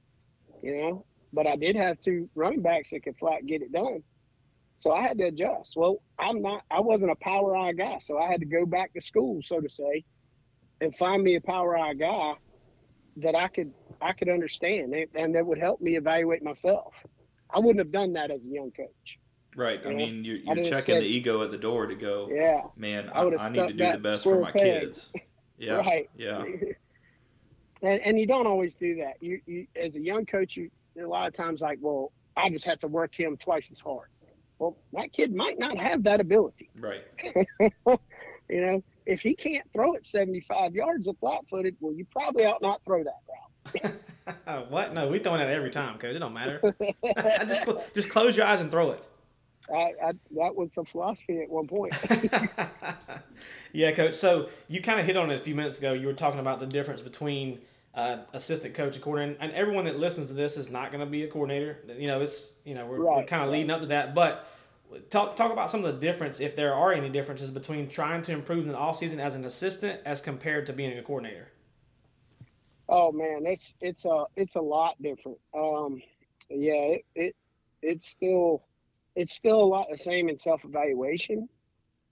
you know, but I did have two running backs that could flat get it done. So I had to adjust. Well, I'm not, I wasn't a power I guy. So I had to go back to school, so to say, and find me a power I guy that I could, I could understand and that would help me evaluate myself. I wouldn't have done that as a young coach. Right. You I mean, you're, you're checking said, the ego at the door to go, yeah, man, I, I, I need to do the best for my peg. kids. Yeah. right. Yeah. and, and you don't always do that. You, you, as a young coach, you, a lot of times like, well, I just have to work him twice as hard. Well, that kid might not have that ability. Right. you know, if he can't throw it 75 yards of flat footed, well, you probably ought not throw that route. what? No, we throwing that every time, coach. It don't matter. just just close your eyes and throw it. I, I, that was the philosophy at one point. yeah, coach. So you kind of hit on it a few minutes ago. You were talking about the difference between uh, assistant coach and coordinator. And everyone that listens to this is not going to be a coordinator. You know, it's you know we're, right, we're kind of leading up to that. But talk talk about some of the difference, if there are any differences between trying to improve in the off season as an assistant as compared to being a coordinator. Oh man, it's it's a it's a lot different. Um, yeah, it, it it's still it's still a lot the same in self evaluation,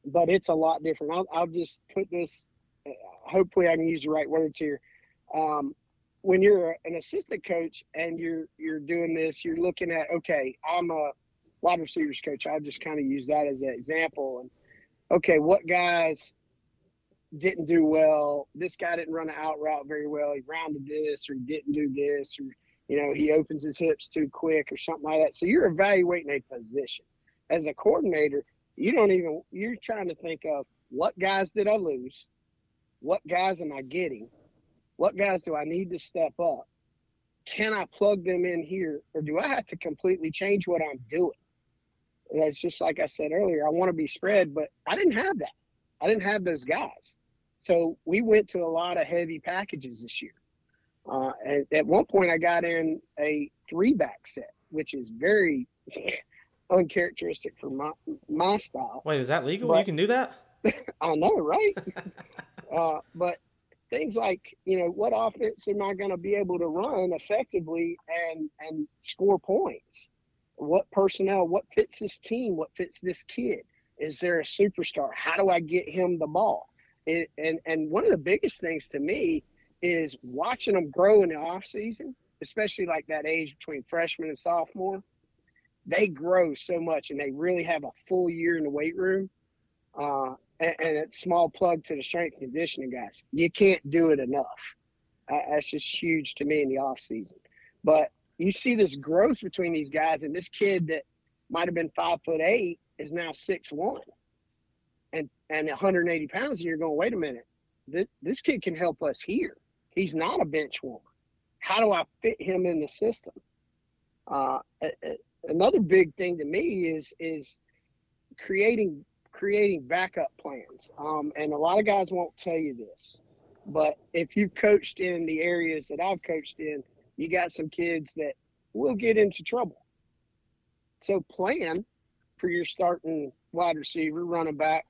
but it's a lot different. I'll I'll just put this. Uh, hopefully, I can use the right words here um, when you're an assistant coach and you're you're doing this, you're looking at okay, I'm a wide receivers coach. I just kind of use that as an example. And okay, what guys didn't do well. This guy didn't run an out route very well. He rounded this or he didn't do this or you know, he opens his hips too quick or something like that. So you're evaluating a position. As a coordinator, you don't even you're trying to think of what guys did I lose? What guys am I getting? What guys do I need to step up? Can I plug them in here or do I have to completely change what I'm doing? It's just like I said earlier, I want to be spread, but I didn't have that. I didn't have those guys. So we went to a lot of heavy packages this year. Uh, and at one point, I got in a three back set, which is very uncharacteristic for my my style. Wait, is that legal? But, you can do that? I know, right? uh, but things like you know, what offense am I going to be able to run effectively and and score points? What personnel? What fits this team? What fits this kid? Is there a superstar? How do I get him the ball? And and one of the biggest things to me is watching them grow in the off season, especially like that age between freshman and sophomore. They grow so much, and they really have a full year in the weight room. Uh, and, and a small plug to the strength conditioning guys. You can't do it enough. Uh, that's just huge to me in the off season. But you see this growth between these guys, and this kid that might have been five foot eight is now six one, and and 180 pounds. And you're going, wait a minute, this, this kid can help us here. He's not a bench warmer. How do I fit him in the system? Uh, another big thing to me is is creating creating backup plans. Um, and a lot of guys won't tell you this, but if you've coached in the areas that I've coached in, you got some kids that will get into trouble. So plan for your starting wide receiver, running back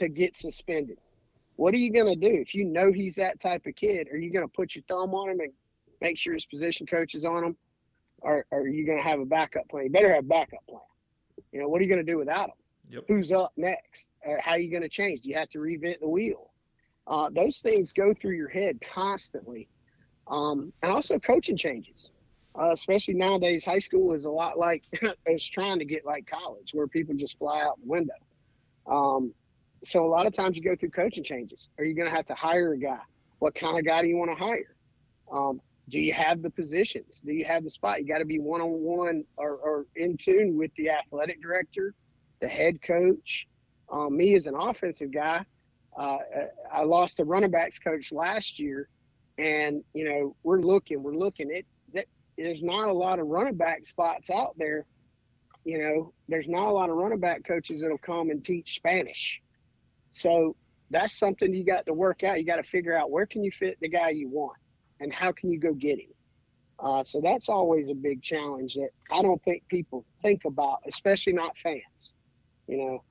to get suspended. What are you going to do if you know he's that type of kid? Are you going to put your thumb on him and make sure his position coach is on him, or, or are you going to have a backup plan? You better have a backup plan. You know, what are you going to do without him? Yep. Who's up next? Uh, how are you going to change? Do you have to reinvent the wheel? Uh, those things go through your head constantly, um, and also coaching changes. Uh, especially nowadays, high school is a lot like it's trying to get like college, where people just fly out the window. Um, so a lot of times you go through coaching changes. Are you going to have to hire a guy? What kind of guy do you want to hire? Um, do you have the positions? Do you have the spot? You got to be one on one or in tune with the athletic director, the head coach. Um, me as an offensive guy, uh, I lost the running backs coach last year, and you know we're looking, we're looking. It that there's not a lot of running back spots out there. You know, there's not a lot of running back coaches that'll come and teach Spanish so that's something you got to work out. You got to figure out where can you fit the guy you want, and how can you go get him. Uh, so that's always a big challenge that I don't think people think about, especially not fans. You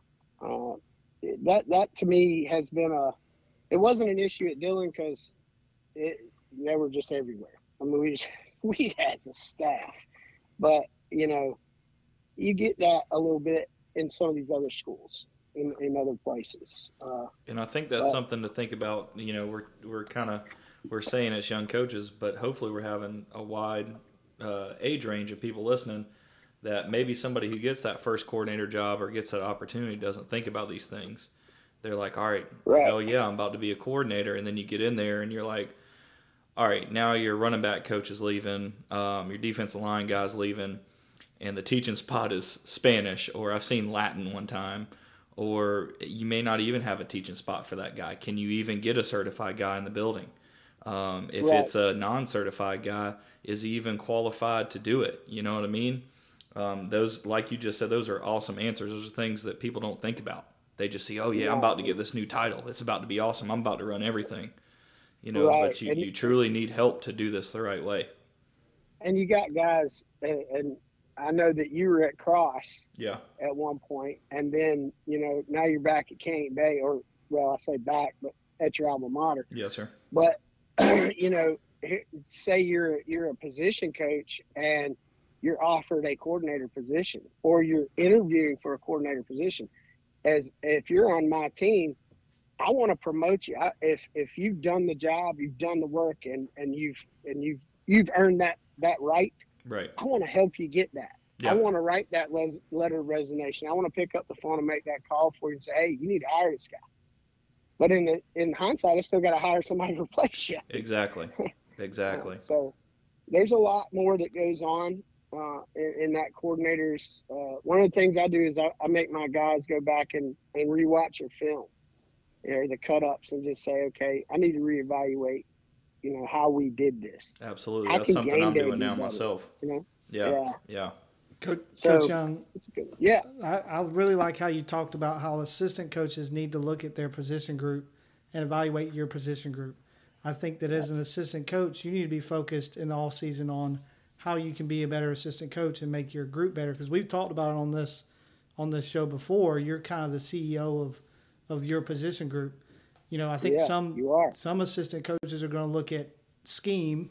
know, uh, that that to me has been a. It wasn't an issue at Dillon because they were just everywhere. I mean, we just, we had the staff, but you know, you get that a little bit in some of these other schools in, in other places. Uh, and I think that's but, something to think about. You know, we're we're kind of we're saying as young coaches, but hopefully we're having a wide uh, age range of people listening. That maybe somebody who gets that first coordinator job or gets that opportunity doesn't think about these things. They're like, all right, right. oh yeah, I'm about to be a coordinator, and then you get in there and you're like, all right, now your running back coach is leaving, um, your defensive line guy's leaving, and the teaching spot is Spanish, or I've seen Latin one time or you may not even have a teaching spot for that guy. Can you even get a certified guy in the building? Um, if right. it's a non-certified guy, is he even qualified to do it? You know what I mean? Um, those, like you just said, those are awesome answers. Those are things that people don't think about. They just see, oh yeah, I'm about to get this new title. It's about to be awesome. I'm about to run everything. You know, right. but you, you truly need help to do this the right way. And you got guys, and, and I know that you were at Cross. Yeah. At one point, and then you know now you're back at Canyon Bay, or well, I say back, but at your alma mater. Yes, sir. But you know, say you're you're a position coach and you're offered a coordinator position, or you're interviewing for a coordinator position. As if you're on my team, I want to promote you. I, if if you've done the job, you've done the work, and and you've and you've you've earned that that right Right. I want to help you get that. Yeah. I want to write that les- letter of resignation. I want to pick up the phone and make that call for you and say, hey, you need to hire this guy. But in the, in hindsight, I still got to hire somebody to replace you. Exactly. Exactly. So there's a lot more that goes on uh, in, in, that coordinator's. Uh, one of the things I do is I, I, make my guys go back and, and rewatch your film, you know, the cut ups, and just say, okay, I need to reevaluate, you know, how we did this. Absolutely, how that's something I'm doing now myself. You know, yeah, yeah. yeah. Coach, so, Coach Young, yeah, I, I really like how you talked about how assistant coaches need to look at their position group and evaluate your position group. I think that as an assistant coach, you need to be focused in the off season on how you can be a better assistant coach and make your group better. Because we've talked about it on this on this show before. You're kind of the CEO of of your position group. You know, I think yeah, some some assistant coaches are going to look at scheme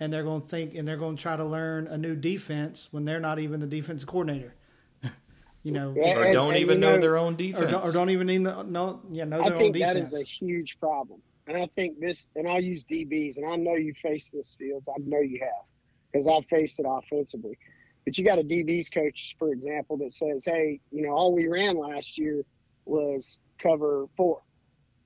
and they're going to think and they're going to try to learn a new defense when they're not even the defense coordinator. you know, yeah, or and, don't and, even know, know, their own defense, or don't, or don't even know, know yeah know their own defense. I think that is a huge problem, and I think this, and I'll use DBs, and I know you face this fields, I know you have, because I've faced it offensively. But you got a DBs coach, for example, that says, "Hey, you know, all we ran last year was cover four.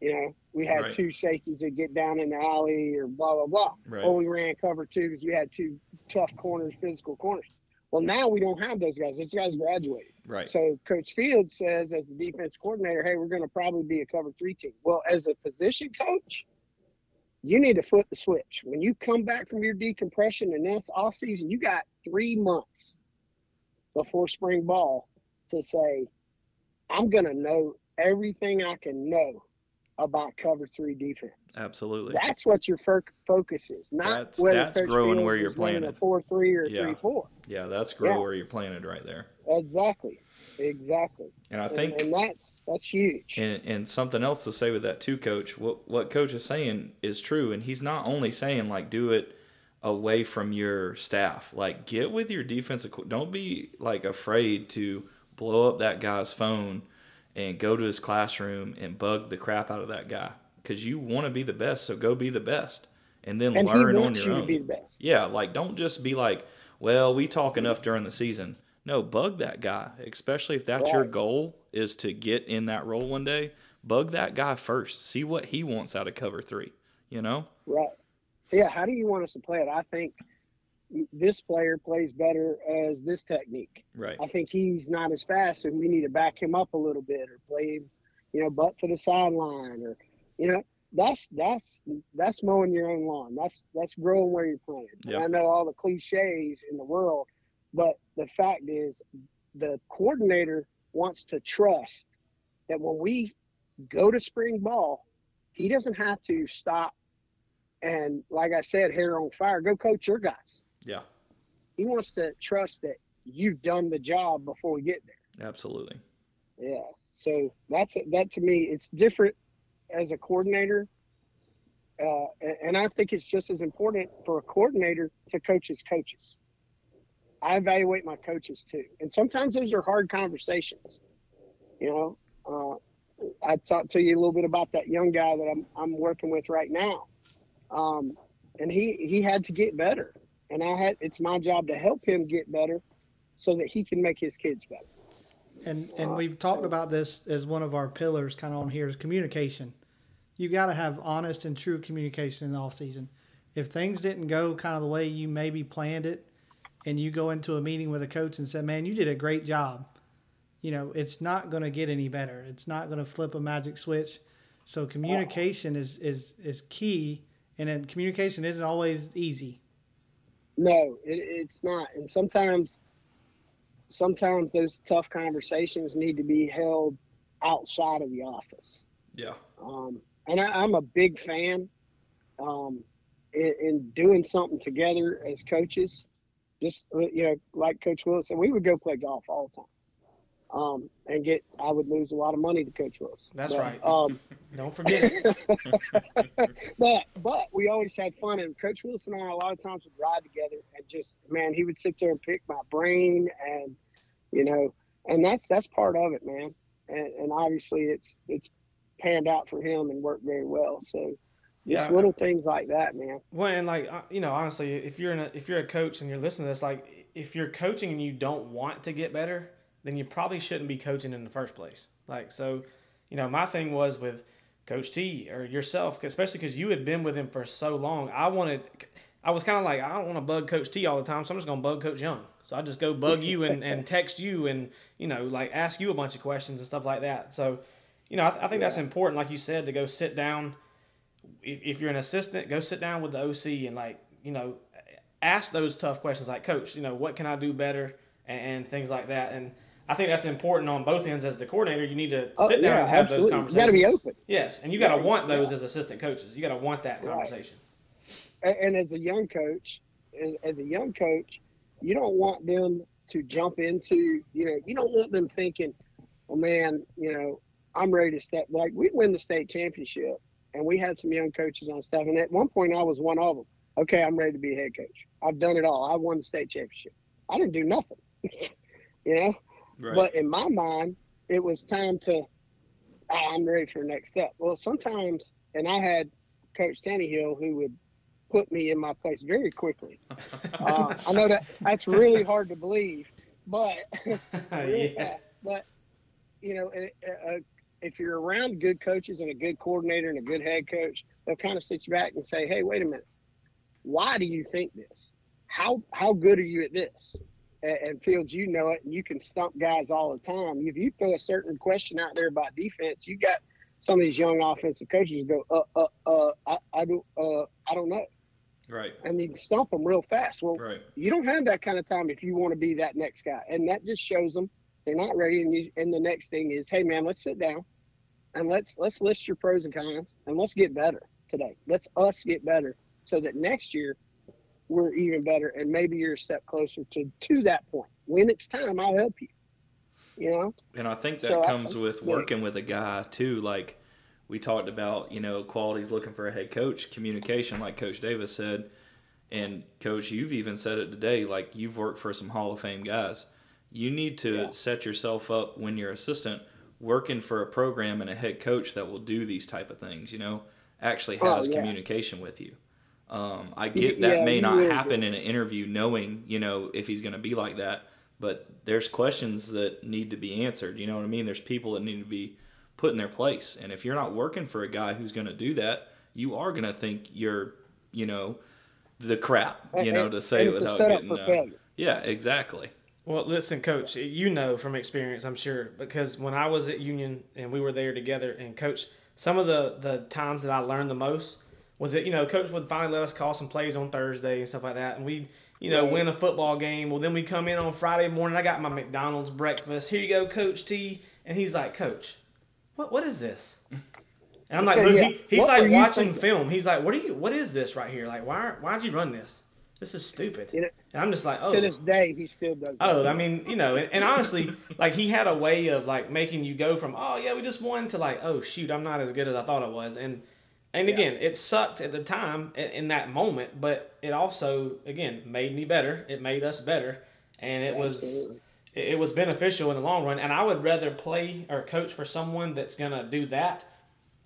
You know, we had right. two safeties that get down in the alley or blah blah blah. Right. Or we ran cover two because we had two tough corners, physical corners. Well, now we don't have those guys. Those guys graduated. Right. So Coach Fields says, as the defense coordinator, hey, we're going to probably be a cover three team. Well, as a position coach, you need to flip the switch. When you come back from your decompression and that's off season, you got three months before spring ball to say, I'm going to know everything I can know about cover three defense. Absolutely. That's what your focus is, not that's, whether that's growing where you're playing a four three or yeah. three four. Yeah, that's grow yeah. where you're planted right there. Exactly, exactly. And I think, and, and, that's that's huge. And, and something else to say with that too, Coach. What what Coach is saying is true, and he's not only saying like do it away from your staff. Like get with your defensive. Don't be like afraid to blow up that guy's phone and go to his classroom and bug the crap out of that guy because you want to be the best. So go be the best, and then and learn on your you own. Yeah, like don't just be like, well, we talk enough during the season. No, bug that guy, especially if that's right. your goal is to get in that role one day. Bug that guy first. See what he wants out of cover three. You know. Right. Yeah. How do you want us to play it? I think this player plays better as this technique. Right. I think he's not as fast, and we need to back him up a little bit, or play him, you know, butt to the sideline, or you know, that's that's that's mowing your own lawn. That's that's growing where you're playing. Yep. I know all the cliches in the world, but the fact is, the coordinator wants to trust that when we go to spring ball, he doesn't have to stop and, like I said, hair on fire. Go coach your guys yeah. He wants to trust that you've done the job before we get there. Absolutely. Yeah. So that's that to me. It's different as a coordinator, uh, and I think it's just as important for a coordinator to coach his coaches. I evaluate my coaches too, and sometimes those are hard conversations. You know, uh, I talked to you a little bit about that young guy that I'm I'm working with right now, um, and he he had to get better and I had it's my job to help him get better so that he can make his kids better. And and we've talked about this as one of our pillars kind of on here is communication. You got to have honest and true communication in the off season. If things didn't go kind of the way you maybe planned it and you go into a meeting with a coach and say, "Man, you did a great job." You know, it's not going to get any better. It's not going to flip a magic switch. So communication is is is key and then communication isn't always easy no, it, it's not. And sometimes, sometimes those tough conversations need to be held outside of the office. Yeah. Um, and I, am a big fan um, in, in, doing something together as coaches. Just you know, like Coach Wilson, we would go play golf all the time um, and get I would lose a lot of money to Coach Willis. That's but, right. Um, Don't forget but but we always had fun, and Coach Willis and I a lot of times would ride together and just man, he would sit there and pick my brain, and you know, and that's that's part of it, man. And, and obviously, it's it's panned out for him and worked very well. So. Just yeah. little things like that, man. Well, and like uh, you know, honestly, if you're in a, if you're a coach and you're listening to this, like if you're coaching and you don't want to get better, then you probably shouldn't be coaching in the first place. Like so, you know, my thing was with Coach T or yourself, especially because you had been with him for so long. I wanted, I was kind of like, I don't want to bug Coach T all the time, so I'm just gonna bug Coach Young. So I just go bug you and, and text you and you know like ask you a bunch of questions and stuff like that. So, you know, I, th- I think that's important, like you said, to go sit down. If, if you're an assistant, go sit down with the OC and like you know ask those tough questions, like Coach, you know, what can I do better and things like that. And I think that's important on both ends. As the coordinator, you need to Oh, sit down yeah, and have absolutely. those You conversations. gotta be open. Yes, and you got to want those yeah. as assistant coaches. You got to want that conversation. and, and as a young coach, as, as a young coach, you don't want them to jump into, you know, you don't want them thinking, "Oh man, you know, I'm ready to step. Like we win the state championship, and we had some young coaches on staff, and at one point I was one of them. Okay, I'm ready to be a head coach. I've done it all. I won the state championship. I didn't do nothing, you know. Right. But in my mind, it was time to, "Ah, I'm ready for the next step. Well, sometimes, and I had Coach Taneyhill who would put me in my place very quickly. Uh, I know that that's really hard to believe, but yeah. but you know, uh, uh, if you're around good coaches and a good coordinator and a good head coach, they'll kind of sit you back and say, "Hey, wait a minute, why do you think this? How how good are you at this?" And, and Fields, you know it, and you can stump guys all the time. If you throw a certain question out there about defense, you got some of these young offensive coaches go, "Uh, uh, uh, I, I don't, uh, I don't know," right. and you can stump them real fast. Well, Right. you don't have that kind of time if you want to be that next guy, and that just shows them they're not ready. And, you, and the next thing is, hey man, let's sit down and let's let's list your pros and cons, and let's get better today. Let's us get better so that next year we're even better, and maybe you're a step closer to to that point. When it's time, I'll help you. You know, And I think that So I- comes with yeah. working with a guy too. Like we talked about, you know, qualities looking for a head coach, communication, like Coach Davis said. And Coach, you've even said it today. Like you've worked for some Hall of Fame guys. You need to Yeah. set yourself up when you're assistant, working for a program and a head coach that will do these type of things. You know, actually Oh, has yeah. communication with you. Um, I get that yeah, may not really happen in an interview, knowing you know if he's going to be like that. But there's questions that need to be answered. You know what I mean? There's people that need to be put in their place. And if you're not working for a guy who's going to do that, you are going to think you're, you know, the crap. You know, to say it without getting. Uh, yeah, exactly. Well, listen, Coach, you know from experience, I'm sure, because when I was at Union and we were there together, and Coach, some of the the times that I learned the most was that you know Coach would finally let us call some plays on Thursday and stuff like that, and we you know Right. win a football game. Well, then we come in on Friday morning. I got my McDonald's breakfast. Here you go, Coach T, and he's like, Coach, what what is this? And I'm like, Okay, yeah. he, he's What like watching thinking? film. He's like, what are you? What is this right here? Like, why why'd you run this? This is stupid. You know, and I'm just like, oh, To this day, he still does. that. Oh, I mean, you know, and, and honestly, like he had a way of like making you go from, oh yeah, we just won to like, oh shoot, I'm not as good as I thought I was, and and again, it sucked at the time in, in that moment, but it also again made me better. It made us better, and it was Absolutely. it, it was beneficial in the long run. And I would rather play or coach for someone that's gonna do that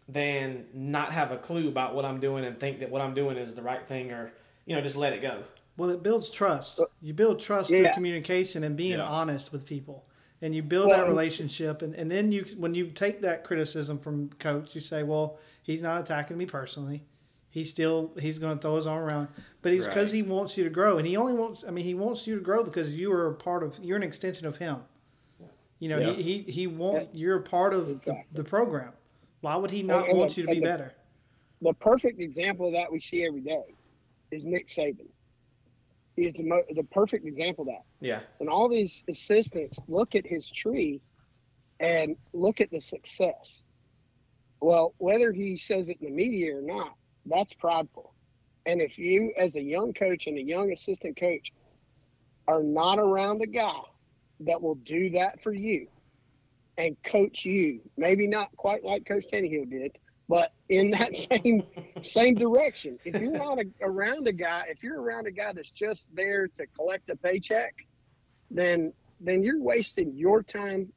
than not have a clue about what I'm doing and think that what I'm doing is the right thing, or you know, just let it go. Well, it builds trust. Uh, you build trust through communication and being Yeah. honest with people. And you build Well, that relationship. And, and then you, when you take that criticism from coach, you say, well, he's not attacking me personally. He's still, he's going to throw his arm around, but he's because Right. he wants you to grow. And he only wants, I mean, he wants you to grow because you are a part of, you're an extension of him. You know, Yeah. he, he, he want, you're a part of the, Exactly. the program. Why would he not and want the- you to be the- better? the perfect example of that we see every day is Nick Saban. Is the mo- the perfect example of that. Yeah, And all these assistants look at his tree and look at the success. Well, whether he says it in the media or not, that's prideful. And if you, as a young coach and a young assistant coach, are not around a guy that will do that for you and coach you, maybe not quite like Coach Taneyhill did, but in that same same direction. If you're not a, around a guy, if you're around a guy that's just there to collect a paycheck, then then you're wasting your time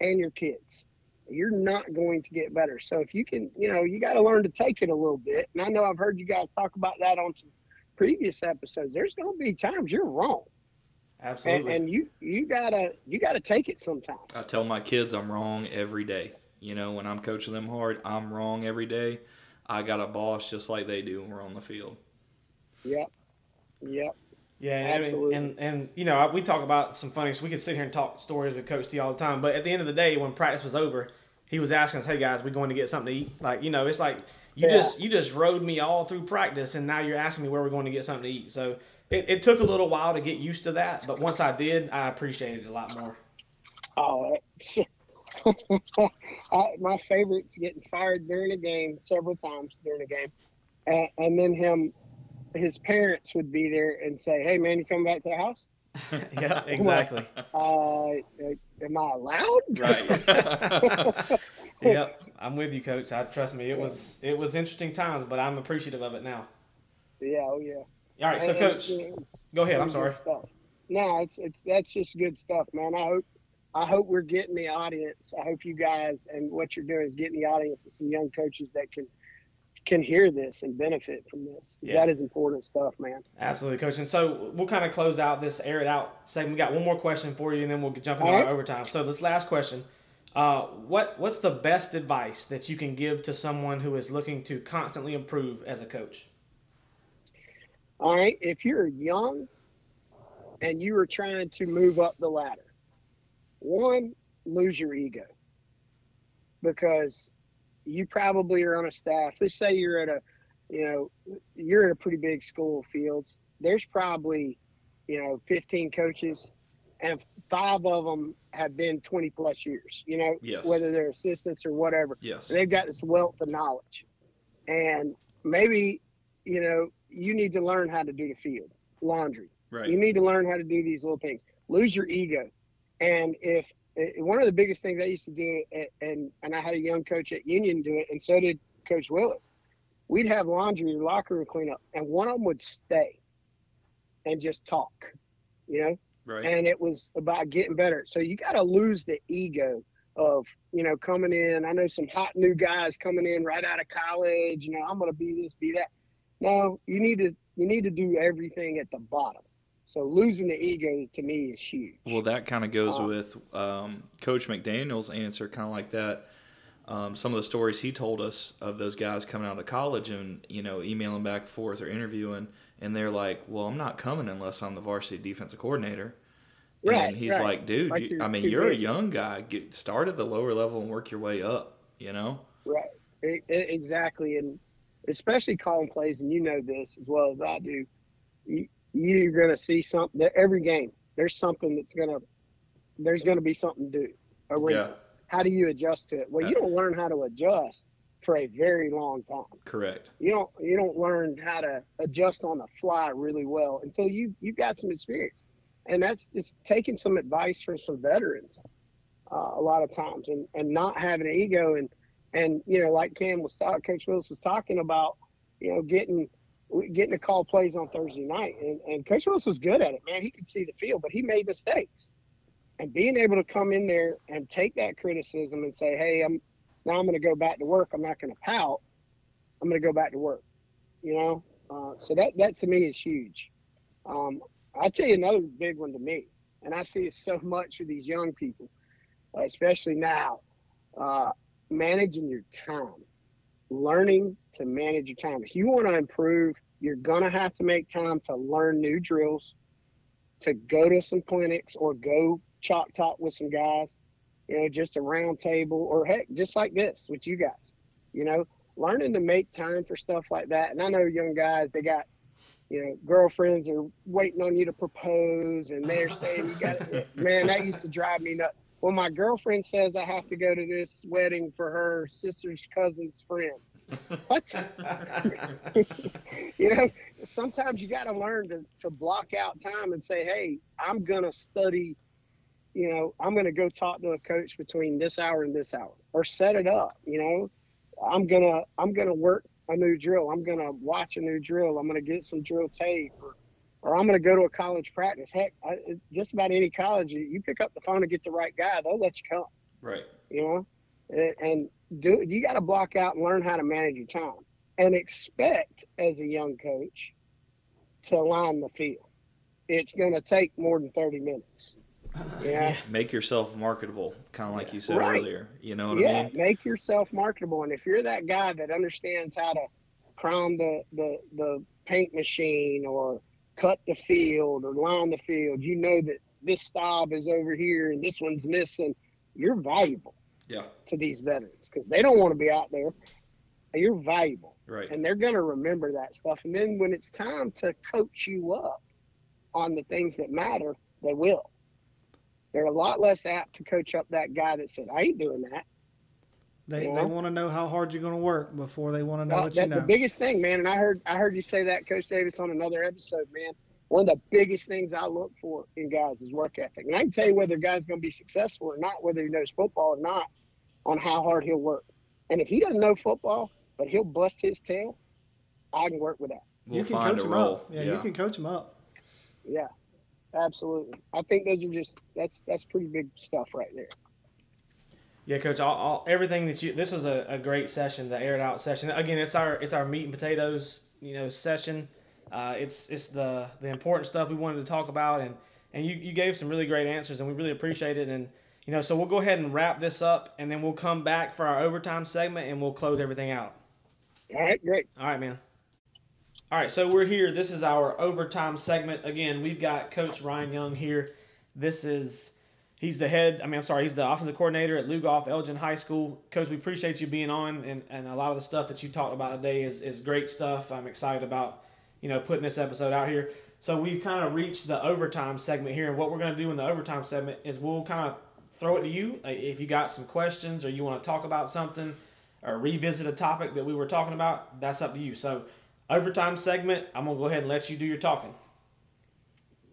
and your kids. You're not going to get better. So if you can, you know, you got to learn to take it a little bit. And I know I've heard you guys talk about that on some previous episodes. There's going to be times you're wrong, and, absolutely. and you you gotta you gotta take it sometimes. I tell my kids I'm wrong every day. You know, when I'm coaching them hard, I'm wrong every day. I got a boss just like they do when we're on the field. Yep. Yep. Yeah, and, Absolutely. and and you know we talk about some funny. So we could sit here and talk stories with Coach T all the time, but at the end of the day, when practice was over, he was asking us, "Hey guys, we going to get something to eat?" Like you know, it's like you Yeah. just you just rode me all through practice, and now you're asking me where we're going to get something to eat. So it, it took a little while to get used to that, but once I did, I appreciated it a lot more. Oh, I, my favorite's getting fired during a game several times during a game, and, and then him, his parents would be there and say, "Hey, man, you coming back to the house? yeah, exactly. Uh, am I allowed?" Right. yep, I'm with you, Coach. I trust me. It was it was interesting times, but I'm appreciative of it now. Yeah, oh yeah. All right, so And- Coach, and go ahead. I'm sorry. Stuff. No, it's it's that's just good stuff, man. I hope I hope we're getting the audience. I hope you guys and what you're doing is getting the audience of some young coaches that can can hear this and benefit from this. Yeah. That is important stuff, man. Absolutely, coach. And so we'll kind of close out this air it out segment. We got one more question for you, and then we'll jump into right. overtime. So this last question: uh, what what's the best advice that you can give to someone who is looking to constantly improve as a coach? All right. If you're young and you are trying to move up the ladder, one, lose your ego because you probably are on a staff. Let's say you're at a, you know, you're at a pretty big school of fields. There's probably, you know, 15 coaches and five of them have been 20 plus years, you know, Yes. whether they're assistants or whatever yes. they've got this wealth of knowledge and maybe you know you need to learn how to do the field laundry Right. you need to learn how to do these little things lose your ego and if eh, one of the biggest things i used to do at, and and i had a young coach at union do it and so did coach willis we'd have laundry locker room cleanup and one of them would stay and just talk you know Right. and it was about getting better. So you got to lose the ego of you know coming in. I know some hot new guys coming in right out of college. You know, I'm going to be this, be that. No, you need to you need to do everything at the bottom. So losing the ego to me is huge. Well, that kind of goes Uh, with um, Coach McDaniel's answer, kind of like that. Um, some of the stories he told us of those guys coming out of college and you know emailing back and forth or interviewing, and they're like, "Well, I'm not coming unless I'm the varsity defensive coordinator." Right, And he's right. like, "Dude, Like you, I mean, you're a young guy. Get start at the lower level and work your way up." You know. Right. E- e- exactly. And especially calling plays, and you know this as well as I do. You, you're going to see something every game. There's something that's going to. There's going to be something to do. Yeah. How do you adjust to it? Well, you don't learn how to adjust for a very long time. Correct. You don't. You don't learn how to adjust on the fly really well until you you've got some experience, and that's just taking some advice from some veterans uh, a lot of times, and and not having an ego and and you know like Cam was talking, Coach Willis was talking about, you know, getting getting to call plays on Thursday night, and and Coach Willis was good at it. Man, he could see the field, but he made mistakes, and being able to come in there and take that criticism and say, hey, I'm now I'm going to go back to work. I'm not going to pout. I'm going to go back to work. You know, uh, so that that to me is huge. Um, I'll tell you another big one to me, and I see it so much with these young people, especially now. Uh, managing your time, learning to manage your time. If you want to improve, you're gonna have to make time to learn new drills, to go to some clinics or go chalk talk with some guys, you know, just a round table or heck, just like this with you guys, you know, learning to make time for stuff like that. And I know young guys, they got, you know, girlfriends are waiting on you to propose and they're saying you got to, man, that used to drive me nuts. Well, my girlfriend says I have to go to this wedding for her sister's cousin's friend. What? you know, sometimes you got to learn to, to block out time and say, hey, I'm going to study, you know, I'm going to go talk to a coach between this hour and this hour or set it up, you know, I'm going to, I'm going to work a new drill. I'm going to watch a new drill. I'm going to get some drill tape or, or I'm going to go to a college practice. Heck, I, just about any college, you, you pick up the phone and get the right guy, they'll let you come, Right. you know, and, and do, you got to block out and learn how to manage your time and expect as a young coach to line the field. It's going to take more than 30 minutes. Yeah. Make yourself marketable, kind of like you said Right. earlier. You know what yeah, I mean? Yeah, make yourself marketable. And if you're that guy that understands how to prime the, the, the paint machine or cut the field or line the field, you know that this stop is over here and this one's missing. You're valuable Yeah. to these veterans because they don't want to be out there. You're valuable. Right. and they're going to remember that stuff. And then when it's time to coach you up on the things that matter, they will. They're a lot less apt to coach up that guy that said, "I ain't doing that." They, Yeah. they want to know how hard you're going to work before they want to know Well, what you know. the biggest thing, man. And I heard I heard you say that, Coach Davis, on another episode, man. One of the biggest things I look for in guys is work ethic. And I can tell you whether a guy's going to be successful or not, whether he knows football or not, on how hard he'll work. And if he doesn't know football, but he'll bust his tail, I can work with that. We'll you can coach him role. up. Yeah, you can coach him up. Yeah, absolutely. I think those are just that's that's pretty big stuff right there. Yeah, coach. All, all everything that you. This was a, a great session, the aired out session. Again, it's our it's our meat and potatoes, you know, session. Uh, it's it's the the important stuff we wanted to talk about, and and you, you gave some really great answers, and we really appreciate it. And you know, so we'll go ahead and wrap this up, and then we'll come back for our overtime segment, and we'll close everything out. All right, great. All right, man. All right, so we're here. This is our overtime segment. Again, we've got Coach Ryan Young here. This is he's the head. I mean, I'm sorry, he's the offensive coordinator at Lugoff Elgin High School. Coach, we appreciate you being on, and, and a lot of the stuff that you talked about today is, is great stuff. I'm excited about you know putting this episode out here. So we've kind of reached the overtime segment here, and what we're going to do in the overtime segment is we'll kind of throw it to you Uh, if you got some questions or you want to talk about something or revisit a topic that we were talking about. That's up to you. So overtime segment, I'm gonna go ahead and let you do your talking.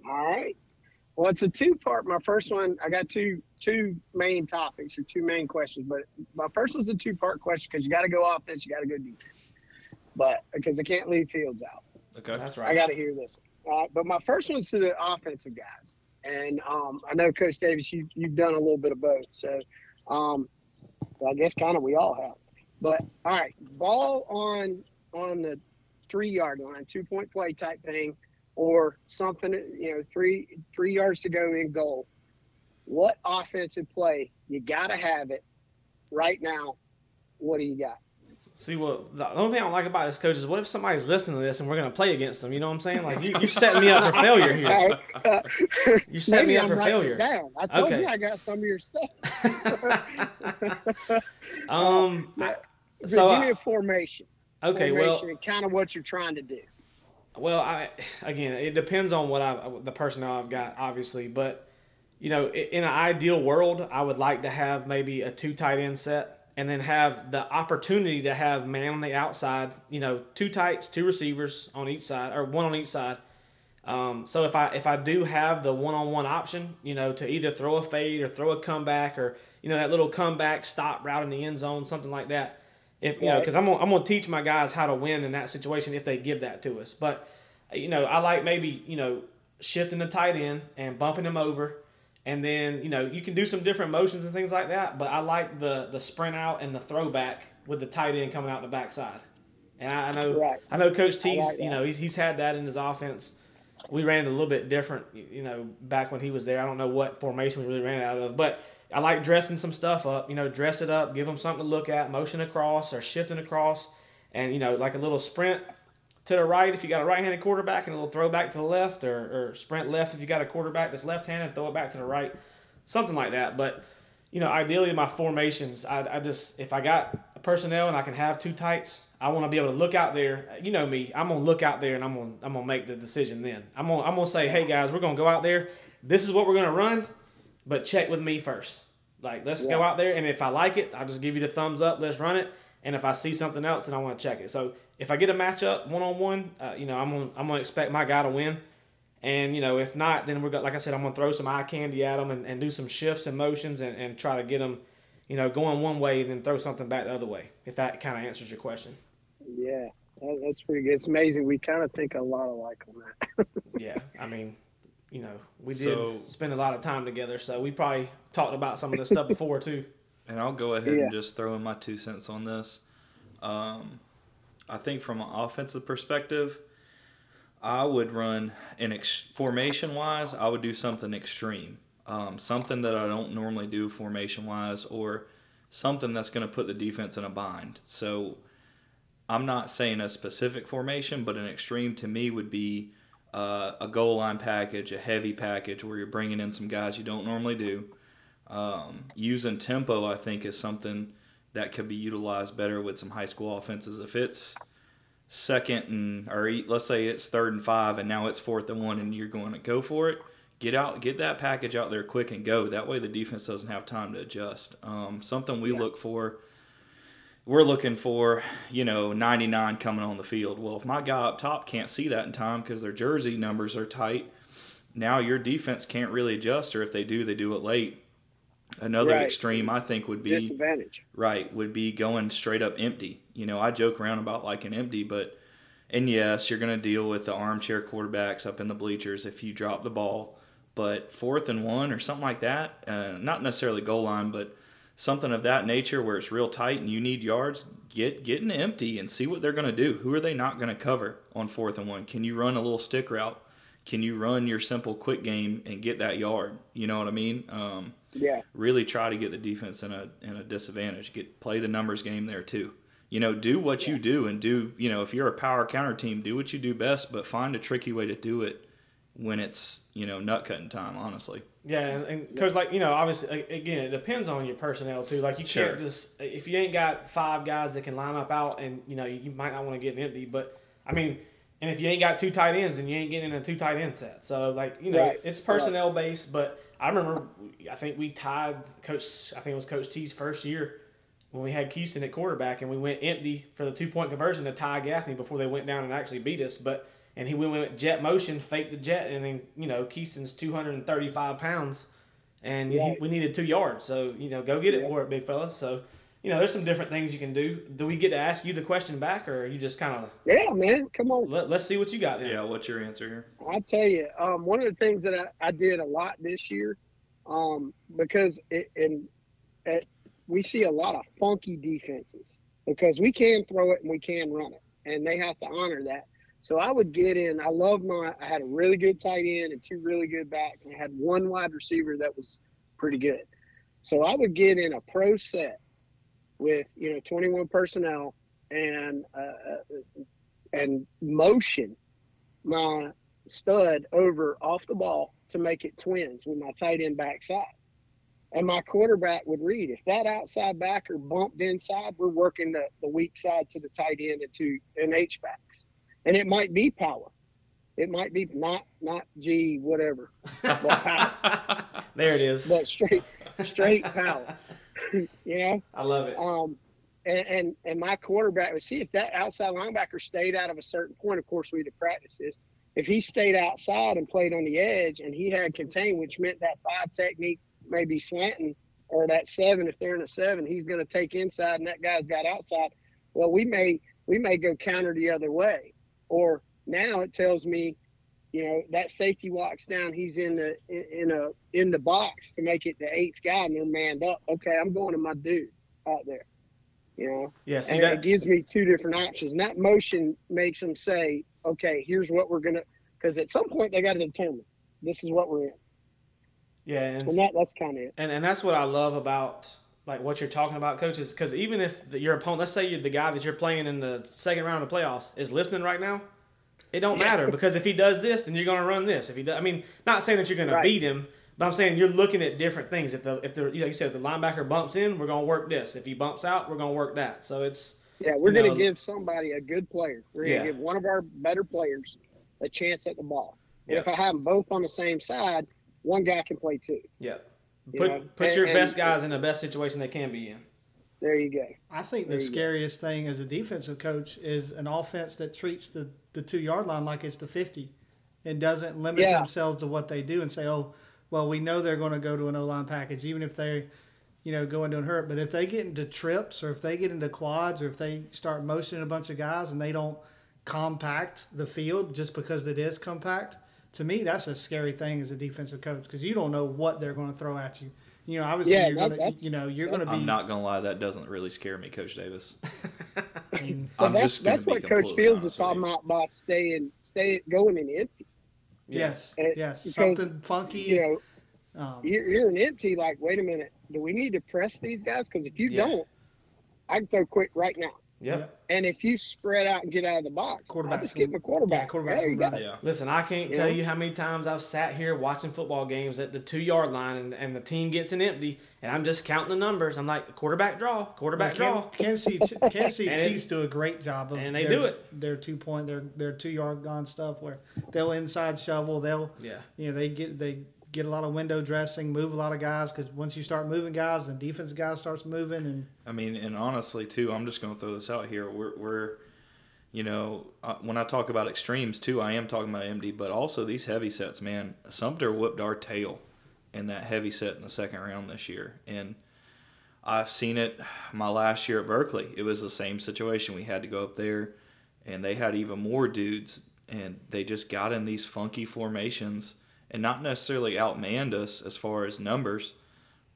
All right. Well, it's a two part. My first one, I got two two main topics or two main questions, but my first one's a two part question because you got to go offense, you got to go defense. But because I can't leave Fields out. Okay. That's right. I got to hear this one. All right, but my first one's to the offensive guys, and um, I know Coach Davis, you you've done a little bit of both, so um, I guess kind of we all have. But all right, ball on on the three yard line, two point play type thing, or something, you know, three three yards to go in goal. What offensive play you got to have it right now? What do you got? See what the only thing I don't like about this coach is what if somebody's listening to this and we're gonna play against them? You know what I'm saying? Like you, you're setting me up for failure here. Right, You set me up I'm for failure. down. I told Okay. you I got some of your stuff. um. Uh, So, give me uh, a formation. Okay. formation Well. and kind of what you're trying to do. Well, I again, it depends on what I the personnel I've got, obviously. But you know, in an ideal world, I would like to have maybe a two tight end set, and then have the opportunity to have man on the outside. You know, two tights, two receivers on each side, or one on each side. Um, so if I if I do have the one on one option, you know, to either throw a fade or throw a comeback or you know that little comeback stop route in the end zone, something like that. If you know, because I'm gonna, I'm gonna teach my guys how to win in that situation if they give that to us. But you know, I like maybe you know shifting the tight end and bumping him over, and then you know you can do some different motions and things like that. But I like the the sprint out and the throwback with the tight end coming out the backside. And I, I know Right. I know Coach T's like you know he's he's had that in his offense. We ran a little bit different, you know, back when he was there. I don't know what formation we really ran out of, but I like dressing some stuff up. You know, dress it up, give them something to look at, motion across or shifting across, and you know, like a little sprint to the right if you got a right-handed quarterback, and a little throwback to the left, or, or sprint left if you got a quarterback that's left-handed, throw it back to the right, something like that. But you know, ideally my formations, I, I just if I got personnel and I can have two tights, I want to be able to look out there. You know me, I'm gonna look out there and I'm gonna I'm gonna make the decision. Then I'm gonna I'm gonna say, hey guys, we're gonna go out there. This is what we're gonna run, but check with me first. Like let's go out there, and if I like it, I'll just give you the thumbs up. Let's run it. And if I see something else, then I want to check it. So if I get a matchup one on one, you know I'm gonna I'm gonna expect my guy to win. And you know, if not, then we're gonna, like I said, I'm gonna throw some eye candy at them and, and do some shifts and motions and, and try to get them, you know, going one way and then throw something back the other way. If that kind of answers your question. Yeah, that's pretty good. It's amazing. We kind of think a lot alike on that. Yeah, I mean, you know, we did So- spend a lot of time together, so we probably talked about some of this stuff before too. And I'll go ahead Yeah. and just throw in my two cents on this. Um, I think from an offensive perspective, I would run an ex- formation wise. I would do something extreme. um, something that I don't normally do formation wise, or something that's going to put the defense in a bind. So I'm not saying a specific formation, but an extreme to me would be uh, a goal line package, a heavy package where you're bringing in some guys you don't normally do. Um, using tempo, I think, is something that could be utilized better with some high school offenses. If it's second and or let's say it's third and five, and now it's fourth and one, and you're going to go for it, get out, get that package out there quick and go. That way, the defense doesn't have time to adjust. Um, something we yeah. look for. We're looking for, you know, 99 coming on the field. Well, if my guy up top can't see that in time because their jersey numbers are tight, now your defense can't really adjust, or if they do, they do it late Another right. extreme I think would be disadvantage. Right, would be going straight up empty. You know, I joke around about like an empty, but and yes, you're going to deal with the armchair quarterbacks up in the bleachers if you drop the ball. But fourth and one or something like that, uh, not necessarily goal line, but something of that nature where it's real tight and you need yards, get get an empty and see what they're going to do. Who are they not going to cover on fourth and one? Can you run a little stick route? Can you run your simple quick game and get that yard? You know what I mean? Um, yeah. Really try to get the defense in a in a disadvantage. Get play the numbers game there too. You know, do what yeah. you do and do. You know, if you're a power counter team, do what you do best, but find a tricky way to do it when it's you know nut cutting time. Honestly. Yeah, and because like you know, obviously, again, it depends on your personnel too. Like you sure. can't just if you ain't got five guys that can line up out, and you know you might not want to get an empty. But I mean, and if you ain't got two tight ends, then you ain't getting in a two tight end set. So like you know, right. it's personnel based, but I remember, I think we tied Coach. I think it was Coach T's first year when we had Keaston at quarterback, and we went empty for the two point conversion to tie Gaffney before they went down and actually beat us. But and he went with jet motion, faked the jet, and then you know Keaston's two hundred and thirty five pounds, and yeah. he, we needed two yards. So you know, go get it yeah. for it, big fella. So you know, there's some different things you can do. Do we get to ask you the question back, or you just kind of? Yeah, man, come on. Let, us see what you got. Then. Yeah, what's your answer here? I'll tell you. Um, one of the things that I, I did a lot this year, um, because it, in, it, we see a lot of funky defenses because we can throw it and we can run it, and they have to honor that. So I would get in. I love my. I had a really good tight end and two really good backs, and I had one wide receiver that was pretty good. So I would get in a pro set with you know 21 personnel and uh, uh, and motion my stud over off the ball to make it twins with my tight end backside. And my quarterback would read if that outside backer bumped inside, we're working the, the weak side to the tight end and to an H backs. And it might be power. It might be not not G whatever. there it is. But straight straight power. you know, I love it. Um, and, and, and my quarterback would see if that outside linebacker stayed out of a certain point. Of course, we'd have practiced this. If he stayed outside and played on the edge, and he had contain, which meant that five technique, maybe slanting, or that seven. If they're in a seven, he's going to take inside, and that guy's got outside. Well, we may we may go counter the other way, or now it tells me you know that safety walks down he's in the in a in the box to make it the eighth guy and they're manned up. Okay i'm going to my dude out there you know? Yeah and that, it gives me two different options. And that motion makes them say okay here's what we're gonna because at some point they got to determine this is what we're in. Yeah and, and that that's kind of it. and and that's what i love about like what you're talking about coaches because even if the, your opponent let's say you're the guy that you're playing in the second round of the playoffs is listening right now it don't yeah. matter because if he does this, then you're going to run this. If he does, I mean, not saying that you're going right. to beat him, but I'm saying you're looking at different things. If the if the you, know, you said if the linebacker bumps in, we're going to work this. If he bumps out, we're going to work that. So it's yeah, we're going to give somebody a good player. We're going to yeah. give one of our better players a chance at the ball. And yeah. if I have them both on the same side, one guy can play two. Yeah. Put know? put and, your and, best guys in the best situation they can be in. There you go. I think there the scariest go. thing as a defensive coach is an offense that treats the, the two yard line like it's the 50 and doesn't limit yeah. themselves to what they do and say, oh, well, we know they're going to go to an O line package, even if they, you know, go into a hurt. But if they get into trips or if they get into quads or if they start motioning a bunch of guys and they don't compact the field just because it is compact, to me, that's a scary thing as a defensive coach because you don't know what they're going to throw at you. You know, obviously yeah, you're that, gonna, you know, you're gonna be. I'm not gonna lie, that doesn't really scare me, Coach Davis. I'm that's, just that's what Coach Fields is talking about by staying, staying, going in empty. Yes, and, yes, something funky. You know, Um, you're, you're an empty. Like, wait a minute, do we need to press these guys? Because if you Yeah. don't, I can throw quick right now. Yep. And if you spread out and get out of the box, I Quarterback's just get my quarterback. yeah, quarterback's There you go. Yeah. Listen, I can't You tell you how many times I've sat here watching football games at the two yard line and, and the team gets an empty, and I'm just counting the numbers. I'm like, quarterback draw, quarterback draw. Kansas City, Kansas City And it- Chiefs do a great job of and they their, do it. Their two point, their their two yard line stuff where they'll inside shovel, they'll Yeah. you know they get they get a lot of window dressing, move a lot of guys because once you start moving guys, the defense guy starts moving and I mean, and honestly, too, I'm just going to throw this out here. We're, we're you know, uh, when I talk about extremes, too, I am talking about empty, but also these heavy sets, man. Sumter whooped our tail in that heavy set in the second round this year. And I've seen it my last year at Berkeley. It was the same situation. We had to go up there, and they had even more dudes, and they just got in these funky formations and not necessarily outmanned us as far as numbers,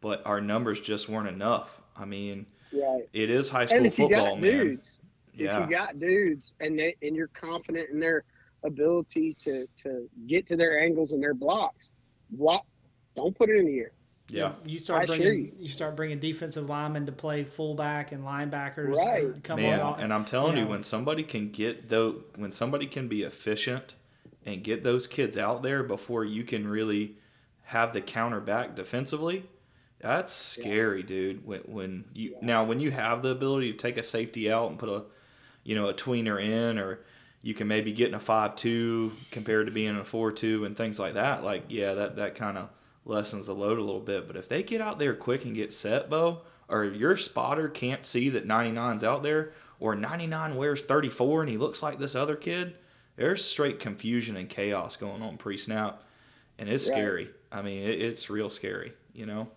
but our numbers just weren't enough. I mean, Right. it is high school And if you football, got man. dudes, if you got dudes, and they and you're confident in their ability to to get to their angles and their blocks, block. Don't put it in the air. Yeah. you start I bringing you. you. start bringing defensive linemen to play fullback and linebackers. Right. Come Man, on, and I'm telling you, know. when somebody can get though, when somebody can be efficient and get those kids out there before you can really have the counter back defensively, that's scary, dude. When when you now when you have the ability to take a safety out and put a, you know, a tweener in, or you can maybe get in a five-two compared to being in a four-two and things like that. Like, yeah, that that kind of lessens the load a little bit. But if they get out there quick and get set, Bo, or if your spotter can't see that 99's out there, or 99 wears 34 and he looks like this other kid, there's straight confusion and chaos going on pre-snap, and it's Right. scary. I mean, it, it's real scary. You know.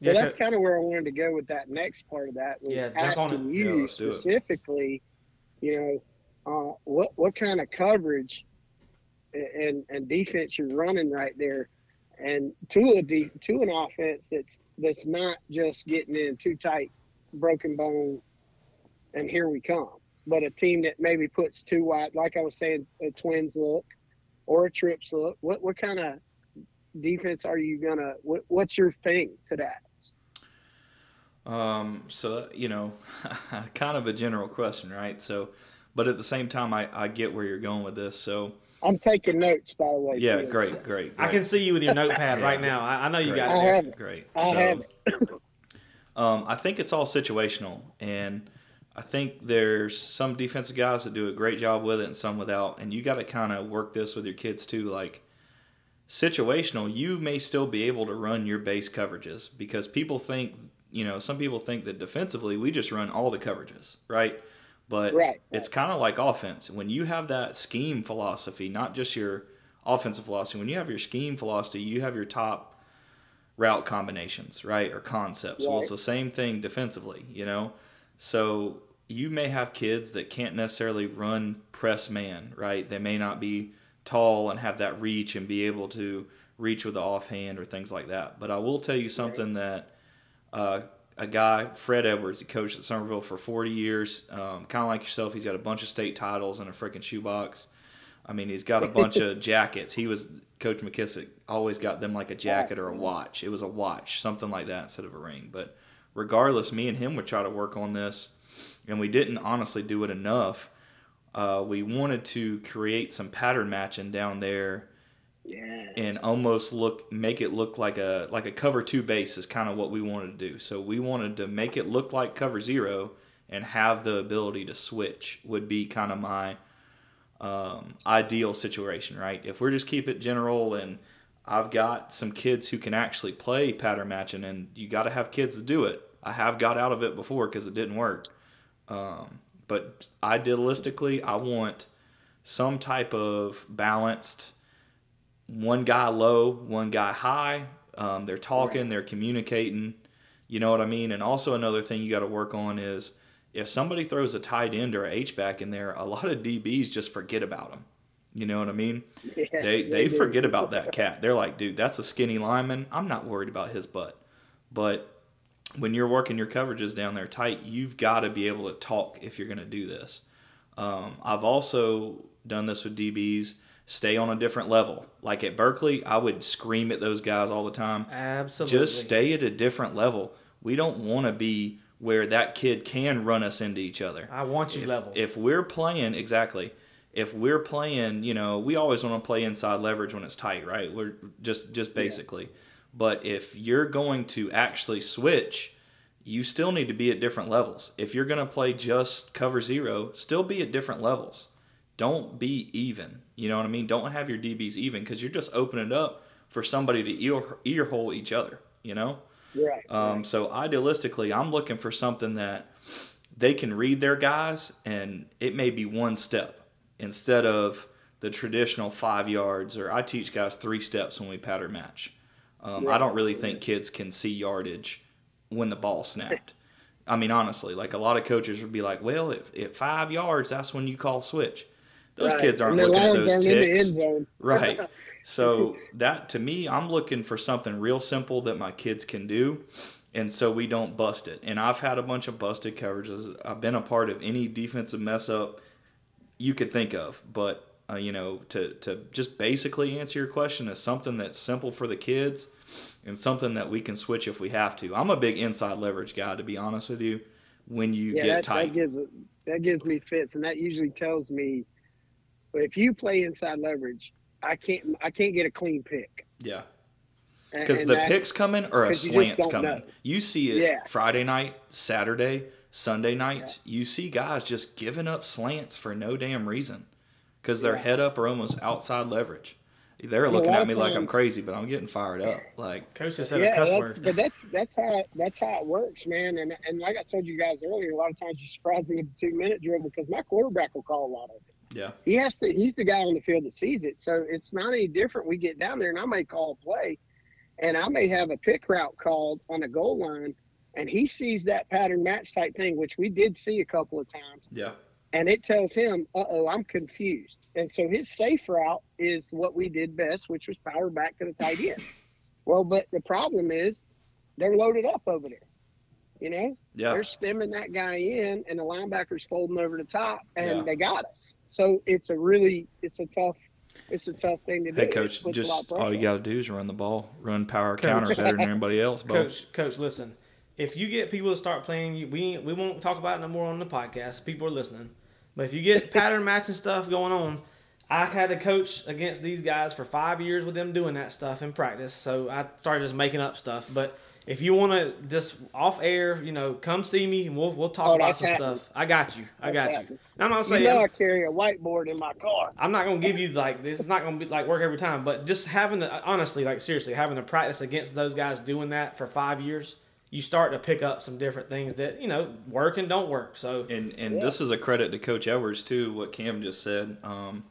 Yeah, Yeah, that's kind of where I wanted to go with that next part of that was Yeah, jump on asking it. Yeah, you it. specifically, you know, uh, what what kind of coverage and and defense you're running right there, and to a de- to an offense that's that's not just getting in too tight, broken bone, and here we come, but a team that maybe puts two wide, like I was saying, a twins look or a trips look. What what kind of defense are you gonna? What, what's your thing to that? Um, so you know, kind of a general question, right? So, but at the same time, I, I get where you're going with this. So, I'm taking notes, by the way. yeah, too. great, great. I can see you with your notepad right now. I, I know you Great. got it. there. have it. Great. I so, have Um, I think it's all situational, and I think there's some defensive guys that do a great job with it, and some without. And you got to kind of work this with your kids too. Like situational, you may still be able to run your base coverages because people think, you know, some people think that defensively we just run all the coverages, right? But Right, it's kind of like offense. When you have that scheme philosophy, not just your offensive philosophy, when you have your scheme philosophy, you have your top route combinations, right? Or concepts. Well, it's the same thing defensively, you know? So you may have kids that can't necessarily run press man, right? They may not be tall and have that reach and be able to reach with the offhand or things like that. But I will tell you something that uh, a guy, Fred Edwards, he coached at Summerville for 40 years, um, kind of like yourself. He's got a bunch of state titles and a freaking shoebox. I mean, he's got a bunch of jackets. He was Coach McKissick always got them like a jacket or a watch. It was a watch, something like that instead of a ring. But regardless, me and him would try to work on this, and we didn't honestly do it enough. Uh, we wanted to create some pattern matching down there Yes. and almost look make it look like a like a cover two base is kind of what we wanted to do. So we wanted to make it look like cover zero and have the ability to switch would be kind of my um, ideal situation, right? If we're just keep it general and I've got some kids who can actually play pattern matching, and you got to have kids to do it. I have got out of it before because it didn't work. Um, but idealistically, I want some type of balanced one guy low, one guy high. Um, they're talking, they're communicating. You know what I mean? And also another thing you got to work on is if somebody throws a tight end or a H back in there, a lot of DBs just forget about them. You know what I mean? Yes, they they do. forget about that cat. They're like, dude, that's a skinny lineman. I'm not worried about his butt. But when you're working your coverages down there tight, you've got to be able to talk if you're going to do this. Um, I've also done this with DBs, stay on a different level. Like at Berkeley, I would scream at those guys all the time. Absolutely. Just stay at a different level. We don't want to be where that kid can run us into each other. I want you if, level. If we're playing exactly, if we're playing, you know, we always want to play inside leverage when it's tight, right? We're just just basically. But if you're going to actually switch, you still need to be at different levels. If you're going to play just cover zero, still be at different levels. Don't be even. You know what I mean? Don't have your DBs even because you're just opening up for somebody to ear, ear hole each other. You know. Right. Um, so idealistically, I'm looking for something that they can read their guys, and it may be one step instead of the traditional five yards. Or I teach guys three steps when we pattern match. Um, I don't really think kids can see yardage when the ball snapped. I mean, honestly, like a lot of coaches would be like, "Well, if at five yards, that's when you call switch." Those Right. kids aren't looking at those aren't in the ticks right so that to me i'm looking for something real simple that my kids can do and so we don't bust it and i've had a bunch of busted coverages i've been a part of any defensive mess up you could think of but uh, you know to, to just basically answer your question is something that's simple for the kids and something that we can switch if we have to i'm a big inside leverage guy to be honest with you when you yeah, get that, tight that gives that gives me fits, and that usually tells me if you play inside leverage, I can't I can't get a clean pick. yeah Because the picks coming or a slant's don't coming. know. You see it Yeah. Friday night, Saturday, Sunday nights. You see guys just giving up slants for no damn reason because their Yeah. head up or almost outside leverage. They're a looking at of me like I'm crazy, but I'm getting fired up. Like, Coach just said a yeah, cuss that's, word. but that's that's how that's how it works, man. And and like I told you guys earlier, a lot of times you surprise me with the two minute drill because my quarterback will call a lot of it. yeah, He has to. He's the guy on the field that sees it, so it's not any different. We get down there, and I may call a play, and I may have a pick route called on the goal line, and he sees that pattern match type thing, which we did see a couple of times. yeah, and it tells him, "Uh oh, I'm confused." And so his safe route is what we did best, which was power back to the tight end. Well, but the problem is they're loaded up over there. You know, yeah. they're stemming that guy in, and the linebackers folding over the top, and Yeah. they got us. So it's a really, it's a tough, it's a tough thing to do. Hey, It coach, puts a lot of just all you got to do is run the ball, run power Coach. counter better than anybody else. Bo. Coach, coach, listen. If you get people to start playing, you- we we won't talk about it no more on the podcast. People are listening. But if you get pattern matching stuff going on, I had to coach against these guys for five years with them doing that stuff in practice. So I started just making up stuff. But if you want to just off air, you know, come see me and we'll we'll talk Oh, about some happening. stuff. I got you. I That's got you. happening. And I'm not saying. You know, I carry a whiteboard in my car. I'm not gonna give you like this. is not gonna be like work every time, but just having the honestly, like seriously, having to practice against those guys doing that for five years, you start to pick up some different things that you know work and don't work. So And and Yeah. this is a credit to Coach Edwards too. What Cam just said. Um,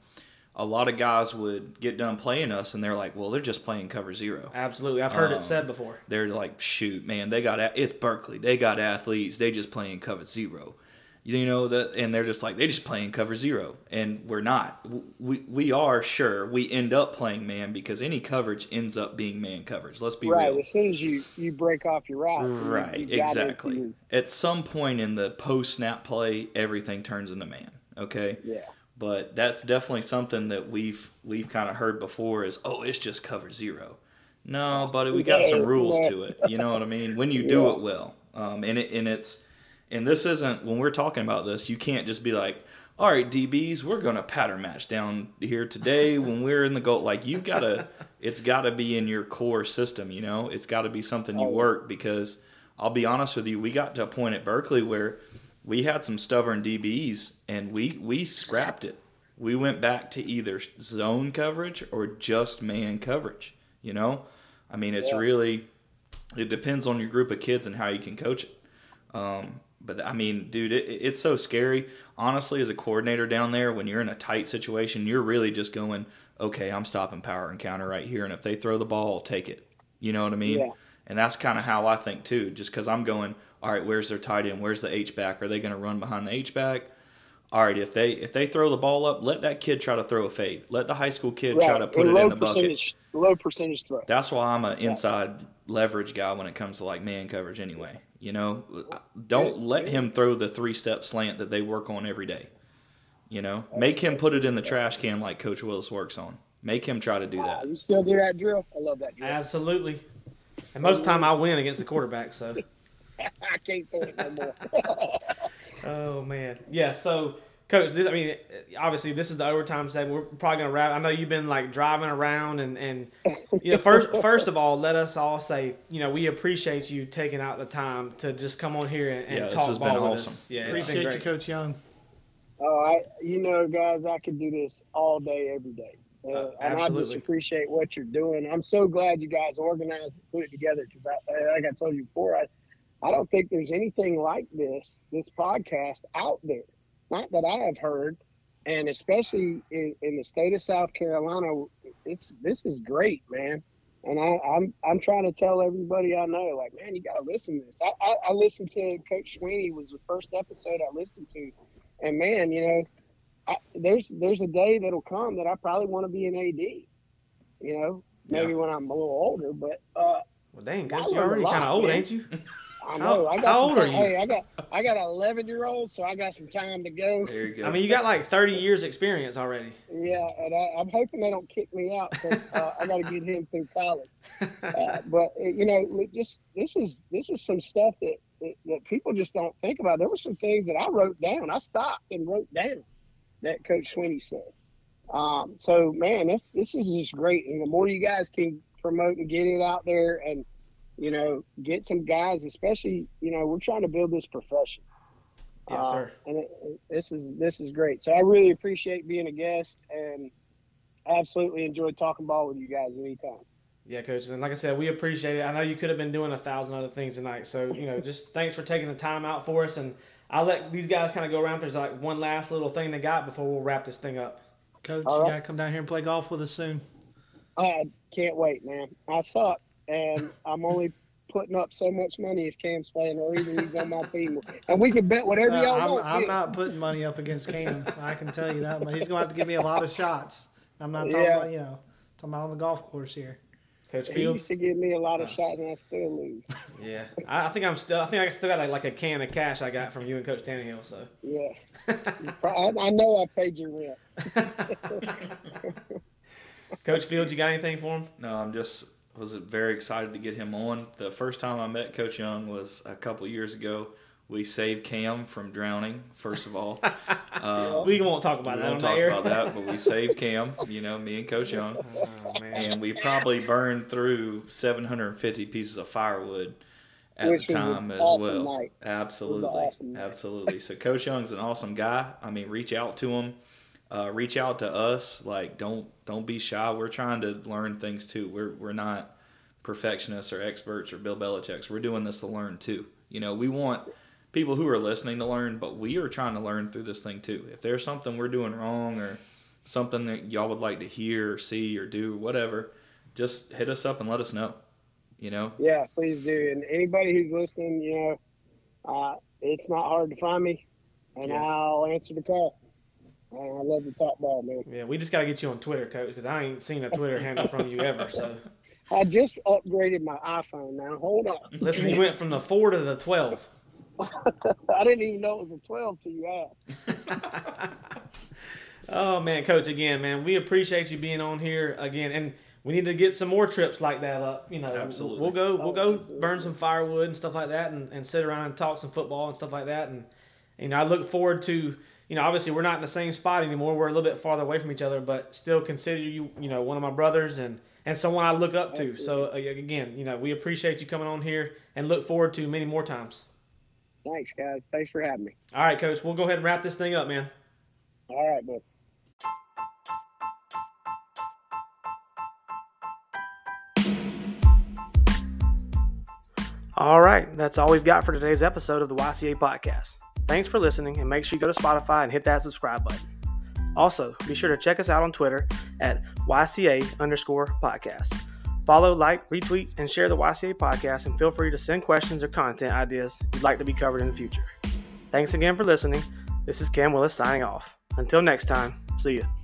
a lot of guys would get done playing us, and they're like, "Well, they're just playing cover zero. absolutely, I've heard Um, it said before. They're like, "Shoot, man, they got a- it's Berkeley. They got athletes. They just playing cover zero. You know that, and they're just like they just playing cover zero, and we're not. We we are sure we end up playing man because any coverage ends up being man coverage. Let's be right. real. As soon as you you break off your routes, Right, you into exactly. At some point in the post snap play, everything turns into man. Okay, yeah. but that's definitely something that we've we've kind of heard before is oh it's just cover zero. No, buddy, we got some rules to it. You know what I mean? When you do Yeah. it well, um, and it and it's and this isn't when we're talking about this. You can't just be like, all right, DBs, we're gonna pattern match down here today when we're in the goal. Like you've got to, it's got to be in your core system. You know, it's got to be something you work because I'll be honest with you, we got to a point at Berkeley where we had some stubborn DBs and we we scrapped it. We went back to either zone coverage or just man coverage. You know, I mean, it's Yeah. really it depends on your group of kids and how you can coach it. Um, but I mean, dude, it, it's so scary. Honestly, as a coordinator down there, when you're in a tight situation, you're really just going, okay, I'm stopping power and counter right here, and if they throw the ball, I'll take it. You know what I mean? Yeah. And that's kind of how I think too. Just because I'm going, all right, where's their tight end? Where's the H back? Are they going to run behind the H back? All right, if they if they throw the ball up, let that kid try to throw a fade. Let the high school kid try to put And it in the bucket. percentage, low percentage throw. That's why I'm an inside leverage guy when it comes to like man coverage anyway. You know, don't let him throw the three step slant that they work on every day. You know, make him put it in the trash can like Coach Willis works on. Make him try to do that. You still do that drill? I love that drill. Absolutely. And most of the time I win against the quarterback, so. I can't throw it no more. Oh man, yeah. So, coach, this I mean, obviously this is the overtime segment. We're probably gonna wrap. I know you've been like driving around and and you know, first first of all, let us all say, you know, we appreciate you taking out the time to just come on here and, and Yeah, this talk has ball been with awesome. us. Yeah, it's been Appreciate you. Coach Young. Oh, I, you know, guys, I could do this all day, every day. Uh, Uh, and I just appreciate what you're doing. I'm so glad you guys organized and put it together because, I, like I told you before, I, I don't think there's anything like this, this podcast out there. Not that I have heard, and especially in, in the state of South Carolina, it's this is great, man. And I, I'm I'm trying to tell everybody I know, like, man, you got to listen to this. I, I, I listened to Coach Sweeney was the first episode I listened to, and man, you know, I, there's there's a day that'll come that I probably want to be an AD. You know, maybe Yeah. when I'm a little older, but uh, Well, dang, coach, you're already kind of old, man. ain't you? I How- know I got how some old are you? Hey, I got I got an 11 year old, so I got some time to go. There you go. I mean, you got like 30 years experience already. Yeah, and I, I'm hoping they don't kick me out because uh, I got to get him through college. Uh, but uh, you know, just this is this is some stuff that, that that people just don't think about. There were some things that I wrote down. I stopped and wrote down that Coach Sweeney said. Um, so man, this this is just great, and the more you guys can promote and get it out there, and you know, get some guys, especially you know, we're trying to build this profession. Yes, Uh, sir. and it, it- this is this is great. So I really appreciate being a guest, and absolutely enjoyed talking ball with you guys anytime. Yeah, coach. And like I said, we appreciate it. I know you could have been doing a thousand other things tonight. So, you know, just thanks for taking the time out for us. And I'll let these guys kind of go around. There's like one last little thing they got before we'll wrap this thing up. Coach, All you got to come down here and play golf with us soon. I can't wait, man. I suck, and I'm only putting up so much money if Cam's playing or even he's on my team, and we can bet whatever Uh, y'all I'm, want. I'm yeah. not putting money up against Cam. I can tell you that. But he's going to have to give me a lot of shots. I'm not talking Yeah. about, you know, talking about on the golf course here. Coach Fields. He Fields. used to give me a lot of shots, and I still lose. Yeah, I, I think I'm still. I think I still got like, like a can of cash I got from you and Coach Taneyhill. So, Yes, I, I know I paid your rent. Coach Fields, you got anything for him? No, I'm just was very excited to get him on. The first time I met Coach Young was a couple years ago. We saved Cam from drowning. First of all, uh, We won't talk we about that on won't the talk air. about that, but we saved Cam. You know, me and Coach Young, Oh man. and we probably burned through 750 pieces of firewood at Which the time as awesome well. night. Absolutely, awesome absolutely. So Coach Young's an awesome guy. I mean, reach out to him. Uh, reach out to us. Like, don't don't be shy. We're trying to learn things too. We're we're not perfectionists or experts or Bill Belichick's. We're doing this to learn too. You know, we want people who are listening to learn, but we are trying to learn through this thing too. If there's something we're doing wrong or something that y'all would like to hear or see or do, whatever, just hit us up and let us know. You know, Yeah, please do. And anybody who's listening, you know, uh, it's not hard to find me, and Yeah. I'll answer the call. And I love the top ball, man. Yeah, we just got to get you on Twitter, Coach, because I ain't seen a Twitter handle from you ever. So, I just upgraded my iPhone. Now hold on. listen, he went from the four to the twelve. I didn't even know it was a 12 till you asked. Oh man, Coach, again, man, we appreciate you being on here again, and we need to get some more trips like that up. You know, Absolutely. we'll go, we'll Oh, go absolutely. burn some firewood and stuff like that, and, and sit around and talk some football and stuff like that. And you know, I look forward to, you know, obviously we're not in the same spot anymore. We're a little bit farther away from each other, but still consider you, you know, one of my brothers and and someone I look up to. So uh, again, you know, we appreciate you coming on here and look forward to many more times. Thanks, guys. Thanks for having me. All right, Coach, we'll go ahead and wrap this thing up, man. All right, bud. All right, that's all we've got for today's episode of the YCA podcast. Thanks for listening, and make sure you go to Spotify and hit that subscribe button. Also, be sure to check us out on Twitter at YCA underscore podcast. Follow, like, retweet, and share the YCA podcast, and feel free to send questions or content ideas you'd like to be covered in the future. Thanks again for listening. This is Cam Willis signing off. Until next time, see you.